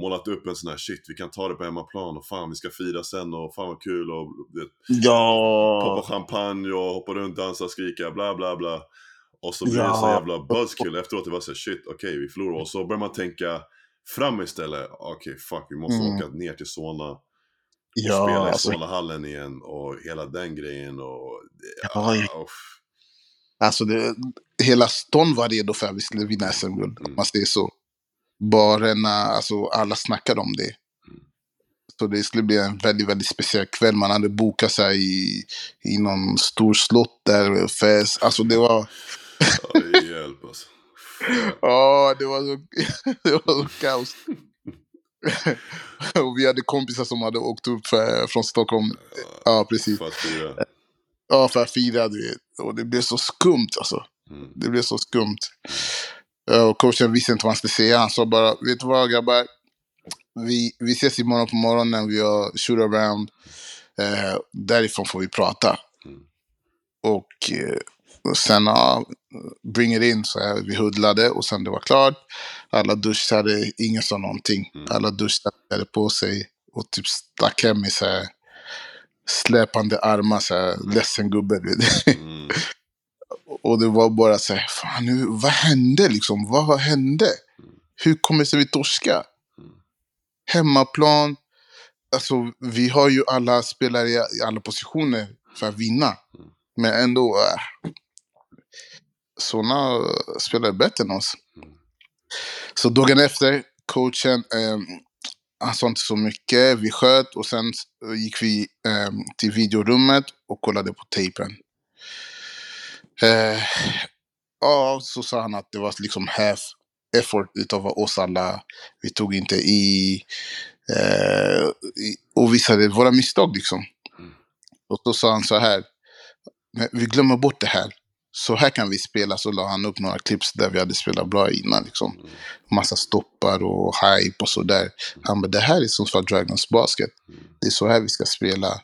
målat upp en sån här shit, vi kan ta det på hemmaplan och fan vi ska fira sen och fan vad kul och vet, Ja. poppa champagne och hoppa runt, dansa, skrika, bla bla bla. Och så blir det Ja. så jävla buzzkill efteråt, det var så här, shit, okej vi förlorar. Och så börjar man tänka fram istället, okej fuck, vi måste Mm. åka ner till Solna och Ja, spela i alltså, Solnahallen igen och hela den grejen och... Ja, ah, uff. alltså det, hela stan var redo för att vi skulle vinna SM-guld, Mm. om man säger så. Barerna, alltså alla snackade om det. Mm. Så det skulle bli en väldigt, väldigt speciell kväll. Man hade bokat sig i, i någon stor slott där, fest. Alltså det var... Ja, det är hjälp alltså. Ja, det var så, [LAUGHS] det var så kaos. och vi hade kompisar som hade åkt upp för, från Stockholm. Ja, precis. För att fira. Ja, för att fira. Du vet. Och det blev så skumt alltså. Mm. Det blev så skumt. Och coachen visste inte vad han skulle säga. Han sa bara, vet du vad grabbar? Vi, vi ses imorgon på morgonen, vi har shoot around. Eh, därifrån får vi prata. Mm. Och, eh, och sen, ja, bring it in. Så här, vi huddlade och sen det var klart. Alla duschade, ingen sa någonting. Mm. Alla duschade hade på sig och typ stack hem i så här släpande armar, så här, ledsen gubbe. [LAUGHS] Mm. Och det var bara så här, fan nu, vad hände liksom? Vad hände? Hur kommer det sig vi torska? Mm. Hemmaplan, alltså vi har ju alla spelare i i alla positioner för att vinna. Men ändå, äh, sådana spelar bättre än oss. Mm. Så dagen efter, coachen, ehm, han sa inte så mycket, vi sköt och sen gick vi ehm, till videorummet och kollade på tejpen. Eh, ja, så sa han att det var liksom half effort utav oss alla. Vi tog inte i eh, och visade våra misstag liksom. Mm. Och då sa han så här, "Men vi glömmer bort det här. Så här kan vi spela. Så la han upp några clips där vi hade spelat bra innan. Liksom. Mm. Massa stoppar och hype och sådär. Han bara, det här är Sundsvall Dragons basket. Mm. Det är så här vi ska spela.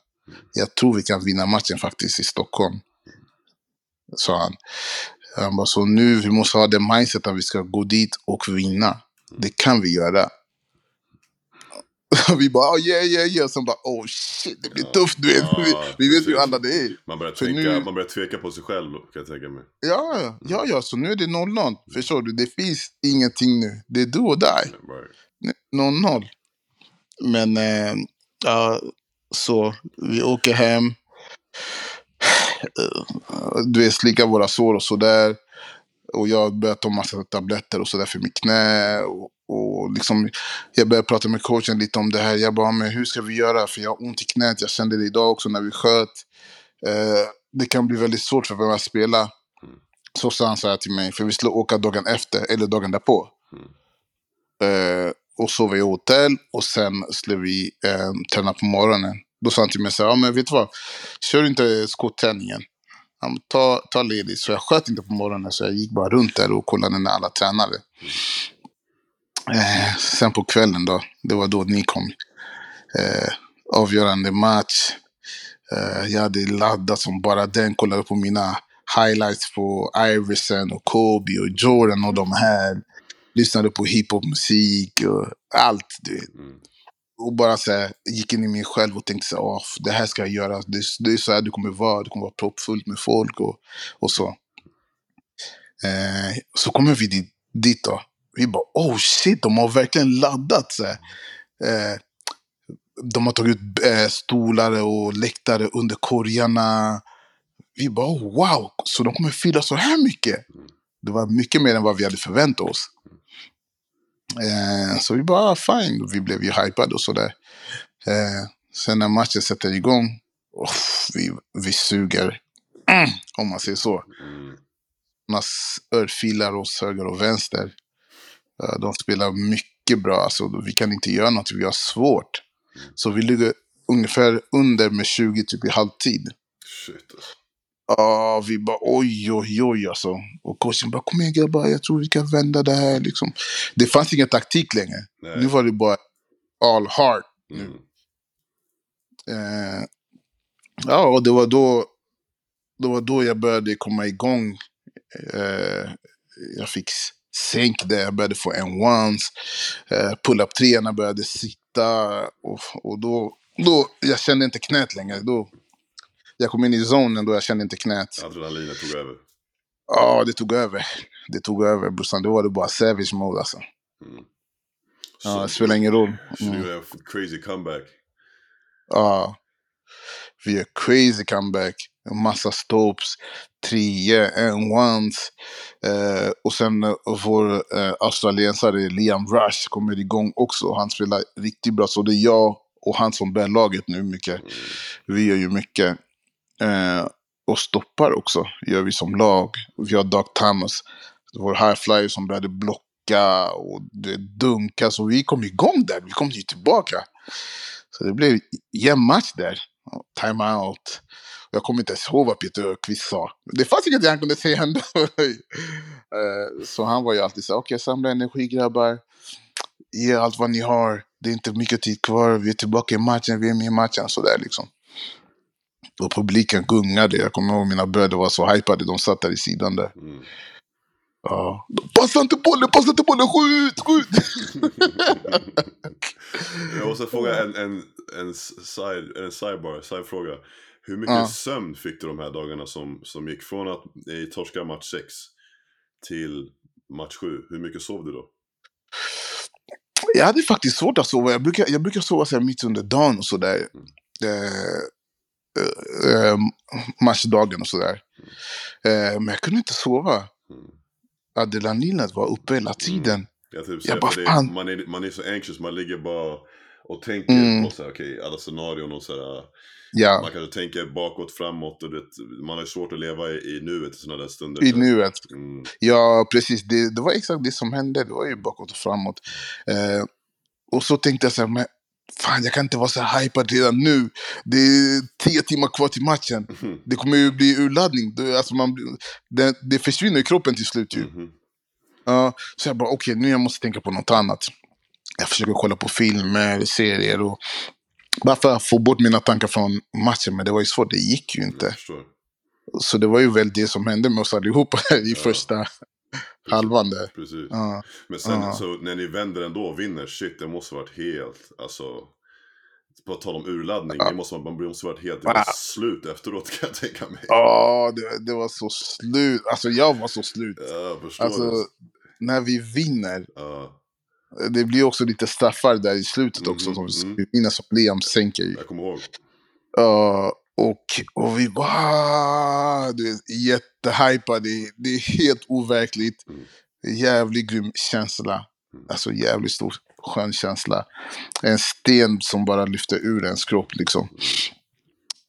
Jag tror vi kan vinna matchen faktiskt i Stockholm. Sa han. Han bara, så nu vi måste ha det mindset att vi ska gå dit och vinna. Det kan vi göra. [LAUGHS] vi bara, oh, yeah, yeah, yeah. Sen bara, oh shit, det blir Ja. tufft. Du vet. Ja, vi, vi vet precis. alla det är. Man börjar tänka, nu- man börjar tveka på sig själv kan jag tänka mig. Ja, ja, ja, så nu är det 0-0. Förstår du? Det finns ingenting nu. Det är du och. Right. 0-0. Men, eh, ja, så vi åker hem. [SIGHS] Eh, Du vet, slicka våra sår och sådär. Och jag började ta massa tabletter och sådär för mitt knä. Och, och liksom, jag började prata med coachen lite om det här. Jag bara, men hur ska vi göra? För jag har ont i knät. Jag kände det idag också när vi sköt. Eh, det kan bli väldigt svårt för mig att spela. Mm. Så sa han så här till mig, för vi skulle åka dagen efter, eller dagen därpå. Mm. Eh, och sova i hotell och sen skulle vi eh, träna på morgonen. Då sa han till mig så här, ja men vet du vad? Kör inte skotträningen. Han ta, ta ledigt. Så jag sköt inte på morgonen så jag gick bara runt där och kollade när alla tränade. Eh, sen på kvällen då, det var då ni kom. Eh, avgörande match. Eh, jag hade laddat som bara den, kollade på mina highlights på Iverson och Kobe och Jordan och de här. Lyssnade på hiphopmusik och allt. Du vet. Mm. Och bara så här, gick in i mig själv och tänkte så här, det här ska jag göra. Det, det är så här du kommer vara. Du kommer vara proppfullt med folk och, och så. Eh, så kommer vi dit, dit då. Vi bara, oh shit, de har verkligen laddat. Så här. Eh, de har tagit ut eh, stolar och läktare under korgarna. Vi bara, oh, wow, så de kommer fylla så här mycket. Det var mycket mer än vad vi hade förväntat oss. Eh, så vi bara, ah, fine. Vi blev ju hypade och sådär. Eh, sen när matchen sätter igång, oh, vi, vi suger. Mm, om man säger så. Man örfilar oss höger och vänster. Eh, de spelar mycket bra. Alltså, vi kan inte göra något, vi har svårt. Så vi ligger ungefär under med 20 typ i halvtid. Shit. Alltså. Ja, vi bara oj, oj, oj alltså. Och coachen bara, kom igen grabbar, jag tror vi kan vända det här liksom. Det fanns ingen taktik längre. Nej. Nu var det bara all heart. Mm. Eh, ja, och det var då det var då jag började komma igång. Eh, jag fick sänk där, jag började få en ones. Eh, Pull-up treorna började sitta. Och, och då, då, jag kände inte knät längre. Då, jag kom in i zonen då jag kände inte knät. Adrenalinet tog över. Ja, det tog över. Det tog över brorsan. Då var det bara savage mode alltså. Mm. Ja, det Så- spelar ingen roll. Så Mm. gör en crazy comeback. Ja. Vi gör crazy comeback. En massa stops, treor, en ones. Eh, och sen eh, vår eh, australiensare Liam Rush kommer igång också. Han spelar riktigt bra. Så det är jag och han som bär laget nu mycket. Mm. Vi gör ju mycket. Eh, och stoppar också, gör vi som lag. Vi har Doug Thomas, vår high flyer som började blocka och det dunka. Så vi kom igång där, vi kom ju tillbaka. Så det blev jämn match där. Timeout. Jag kommer inte ens ihåg vad Peter Öqvist sa. Det fanns inget han kunde säga ändå. [LAUGHS] Eh, så han var ju alltid så här, okej samla energi grabbar. Ge allt vad ni har. Det är inte mycket tid kvar. Vi är tillbaka i matchen, vi är med i matchen. Sådär liksom. Och publiken gungade. Jag kommer ihåg mina bröder var så hypade. De satt där i sidan där. Mm. Ja. Passa inte bollen, passa inte bollen, skjut, skjut! [LAUGHS] Jag måste fråga en, en, en, side, en sidebar, sidefråga. Hur mycket Ja. sömn fick du de här dagarna som, som gick från att ni torskade match 6 till match 7? Hur mycket sov du då? Jag hade faktiskt svårt att sova. Jag brukar, jag brukar sova så mitt under dagen och sådär. Eh, eh, eh, matchdagen och sådär. Eh, men jag kunde inte sova. Mm. Adrenalinet var uppe hela tiden. Jag typ Jag bara, det, fan. man, är, man är så anxious, man ligger bara och tänker Mm. på så här, okej, alla scenarion och så här, Ja, Man kanske tänker bakåt, framåt och det, man har svårt att leva i, i nuet i sådana där stunder. i nuet. Mm. Ja, precis. Det, det var exakt det som hände. Det var ju bakåt och framåt. Eh, och så tänkte jag så här, men fan jag kan inte vara så hypad redan nu. Det är tio timmar kvar till matchen. Mhm. Det kommer ju bli urladdning. Det, alltså man, det, det försvinner i kroppen till slut ju. Mhm. Ja, så jag bara, okej, nu jag måste tänka på något annat. Jag försöker kolla på filmer, serier och bara för att få bort mina tankar från matchen. Men det var ju svårt, det gick ju inte. Så det var ju väl det som hände med oss allihopa [LAUGHS] i första halvan där. Precis. Ja, Men sen Ja. så när ni vänder ändå och vinner, shit det måste varit helt, alltså. På tal om urladdning, det måste, man måste varit helt det var Ja. slut efteråt [LAUGHS] kan jag tänka mig. Ja, det, det var så slut. Alltså jag var så slut. Ja, förstår Alltså, det. när vi vinner, Ja, det blir också lite straffar där i slutet också. Mhm, Som mm. vi vinner som Liam sänker ju. jag kommer ihåg. Ja, och, och vi bara, du vet, jättehypade. Det är helt overkligt. Mm. Jävligt grym känsla. Mm. Alltså jävligt stor skön känsla. En sten som bara lyfter ur ens kropp liksom.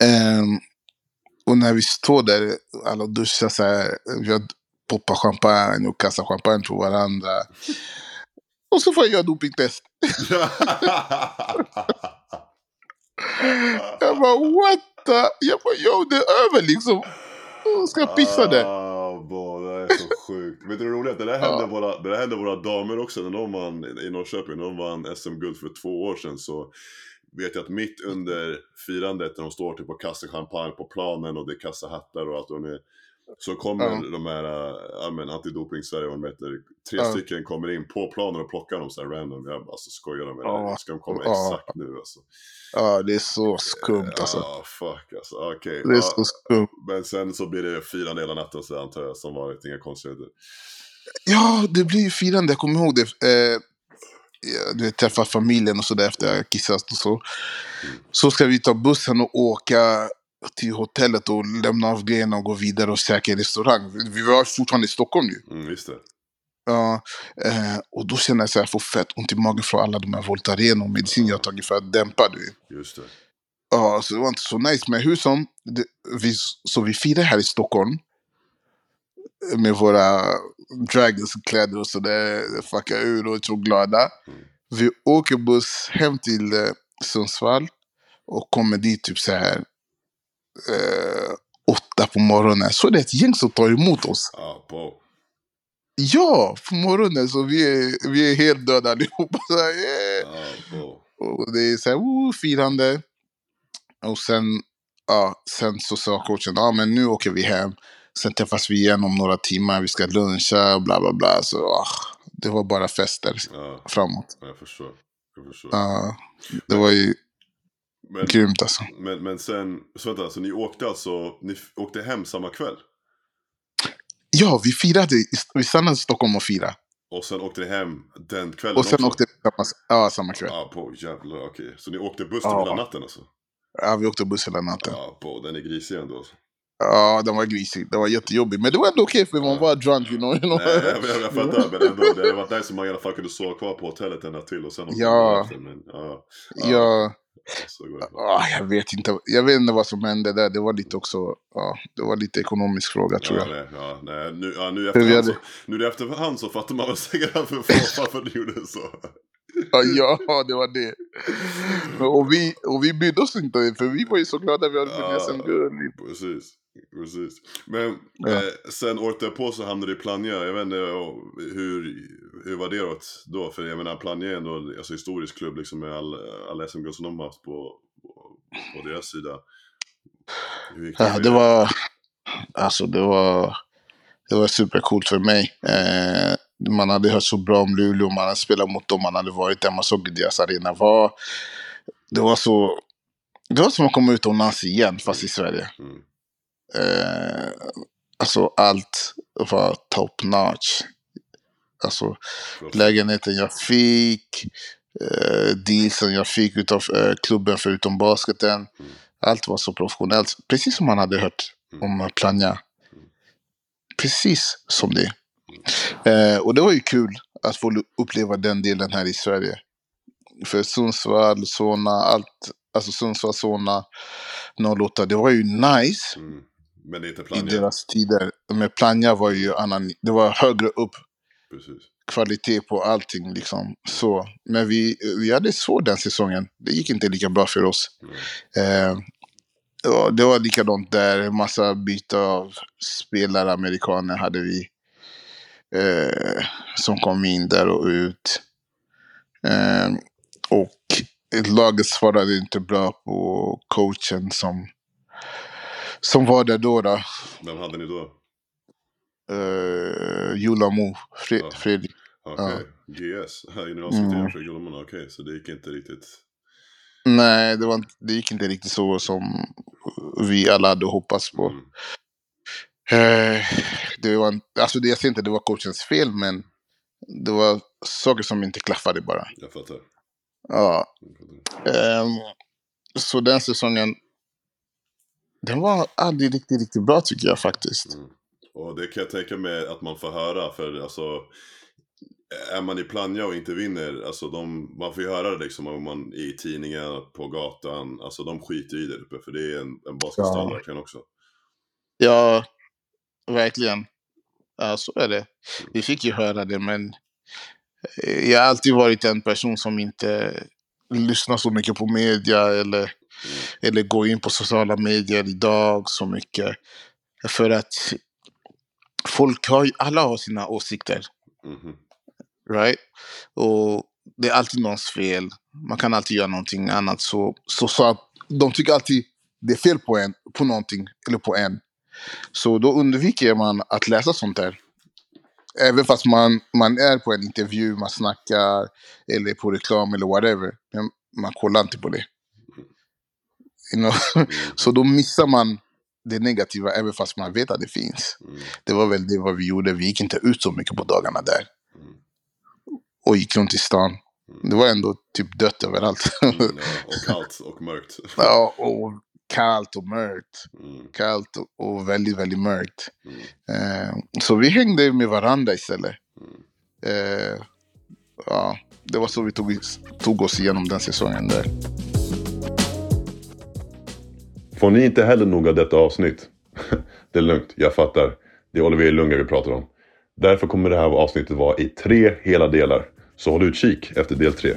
Ehm, och när vi står där, alla duschar så här, vi har poppat champagne och kastat champagne på varandra. [LAUGHS] Och så får jag göra dopingtest. [LAUGHS] [LAUGHS] Jag bara what the? Jag bara yo det är över liksom. Jag ska pissa där. Ah, det är så sjukt. Vet du det roliga? är att Det där hände, Ja. våra, det där hände våra damer också när de vann i Norrköping. När de vann SM-guld för två år sedan. Så vet jag att mitt under firandet när de står typ och kastar champagne på planen och det kastar hattar och allt och ni, så kommer Ja. de här äh, ja, men, antidoping-Sverige, vad de heter, tre Ja. stycken kommer in på planen och plockar dem så här random. Jag bara, alltså skojar de med Ja. det? Ska de komma exakt nu alltså? Ja det är så skumt alltså. Ja, fuck alltså. Okej. Det är så skumt. Men sen så blir det firande hela natten så antar jag, som vanligt, inga konstigheter. Ja, det blir ju firande. Jag kommer ihåg det. Eh, du vet, träffa familjen och sådär efter jag kissat och så. Så ska vi ta bussen och åka till hotellet och lämna av grejerna och gå vidare och käka i restaurang. Vi var fortfarande i Stockholm ju. Mm, just det. Ja, eh, och då känner jag så här, jag får fett ont i magen från alla de här Voltaren och medicin jag tagit för att dämpa det. Just det. Ja, så det var inte så nice. Men hur som, det, vi, så vi firar här i Stockholm. Med våra Dragons-kläder och sådär. Fuckar ur och så glada. Mm. Vi åker buss hem till eh, Sundsvall. Och kommer dit typ så här eh, åtta på morgonen. Så det är ett gäng som tar emot oss. På. Ja, på morgonen. Så vi är, vi är helt döda allihopa. Så här, yeah. På. Och det är så här, oh, firande. Och sen ja, sen så sa coachen, ja men nu åker vi hem. Sen träffas vi igen om några timmar, vi ska luncha, bla bla bla. Så ah, det var bara fester framåt. jag förstår. Jag förstår. Det var ju Men, grymt alltså. men, men sen, så vänta, så ni åkte alltså, ni åkte hem samma kväll? Ja, vi firade, vi stannade i Stockholm och firade. Och sen åkte ni hem den kvällen Och sen också? åkte vi samma, ja, samma kväll. Ja, på jävlar, okej. Så ni åkte buss Ja. hela natten alltså? Ja, vi åkte buss hela natten. Ja, på, den är grisig ändå. Alltså. Ja, den var grisig. Det var jättejobbigt. Men det var ändå okej för man var drunk, you know. You know? Nej, jag, jag, fattar, men ändå. Det hade varit nice om man i alla fall kunde sova kvar på hotellet en natt till och sen åkte Ja. man efter. Men, ja, ja, det. [LAUGHS] ah, jag vet inte. Jag vet inte vad som hände där. Det var lite också, ja, det var lite ekonomisk fråga tror Ja, jag. nej, ja, nej, nu, ja, nu, efterhand så, hade- nu i efterhand så fattar man väl säkert varför, [LAUGHS] varför du gjorde så. Ja, [LAUGHS] ja, det var det. Och, vi, och vi brydde oss inte, för vi var ju så glada vi hade vunnit. SM-guld. Precis. Precis. Men Ja. eh, sen året därpå så hamnade du i Plannja. Jag vet inte hur, hur var det då? För jag menar Plannja är ändå alltså, historisk klubb liksom med all, alla SM-guld som de har haft på, på, deras sida. Gick Ja, det var, alltså det var, det var supercoolt för mig. Eh, man hade hört så bra om Luleå, man hade spelat mot dem, man hade varit där, man såg hur deras arena var. Det var så, det var som att komma utomlands igen, fast i Sverige. Mm. Eh, alltså allt var top notch. Alltså lägenheten jag fick, eh, dealsen jag fick utav eh, klubben förutom basketen. Mm. Allt var så professionellt. Precis som man hade hört Mm. om Plannja. Precis som det. Eh, och det var ju kul att få uppleva den delen här i Sverige. För Sundsvall, Solna, allt, alltså Sundsvall, Solna, 08, det var ju nice Mm. Men det är inte i Plannja. deras tider. Men Plannja var ju annan, det var högre upp Precis. kvalitet på allting liksom. Så, men vi, vi hade svårt den säsongen. Det gick inte lika bra för oss. Mm. Eh, det var likadant där. Massa byte av spelare, amerikaner hade vi. Eh, som kom in där och ut. Eh, och laget svarade inte bra på coachen som, som var där då. då. Vem hade ni då? Eh, Julamo, Fre- Ja. Fredrik. Okej, GS. Generalsekreterare Mm. för Gullomon. Okej, så det gick inte riktigt. Nej, det, var, inte- det gick inte riktigt så som vi alla hade hoppats på. Mm. Eh, det var, en- alltså det, jag säger inte att det var coachens fel, men det var saker som inte klaffade bara. Jag fattar. Ja, Jag fattar. ehm, så den säsongen, den var aldrig riktigt, riktigt bra tycker jag faktiskt. Mm. Och det kan jag tänka mig att man får höra för alltså är man i Plannja och inte vinner, alltså de, man får ju höra det liksom om man i tidningen, på gatan, alltså de skiter i det uppe för det är en, en basketstad Ja. verkligen också. Ja, verkligen. Ja, så är det. Vi fick ju höra det, men eh, jag har alltid varit en person som inte lyssnar så mycket på media eller, eller går in på sociala medier idag så mycket. För att folk har ju, alla har sina åsikter, Mhm. right? Och det är alltid någons fel. Man kan alltid göra någonting annat. Så, så, så att de tycker alltid det är fel på en, på någonting, eller på en. Så då undviker man att läsa sånt där. Även fast man, man är på en intervju, man snackar, eller på reklam eller whatever. Men man kollar inte på det. You know? Mm. [LAUGHS] Så då missar man det negativa även fast man vet att det finns. Mm. Det var väl det vad vi gjorde. Vi gick inte ut så mycket på dagarna där. Mm. Och gick runt i stan. Det var ändå typ dött överallt. Mm, [LAUGHS] ja, och kallt och mörkt. ja, och kallt och mörkt. Mm. Kallt och- väldigt, väldigt mörkt. Mm. Eh, så vi hängde med varandra istället. Mm. Eh, ja, det var så vi tog, tog oss igenom den säsongen där. Får ni inte heller nog av detta avsnitt? [LAUGHS] det är lugnt, jag fattar. Det är Olivier Lunga vi pratar om. Därför kommer det här avsnittet vara i tre hela delar. Så håll utkik efter del tre.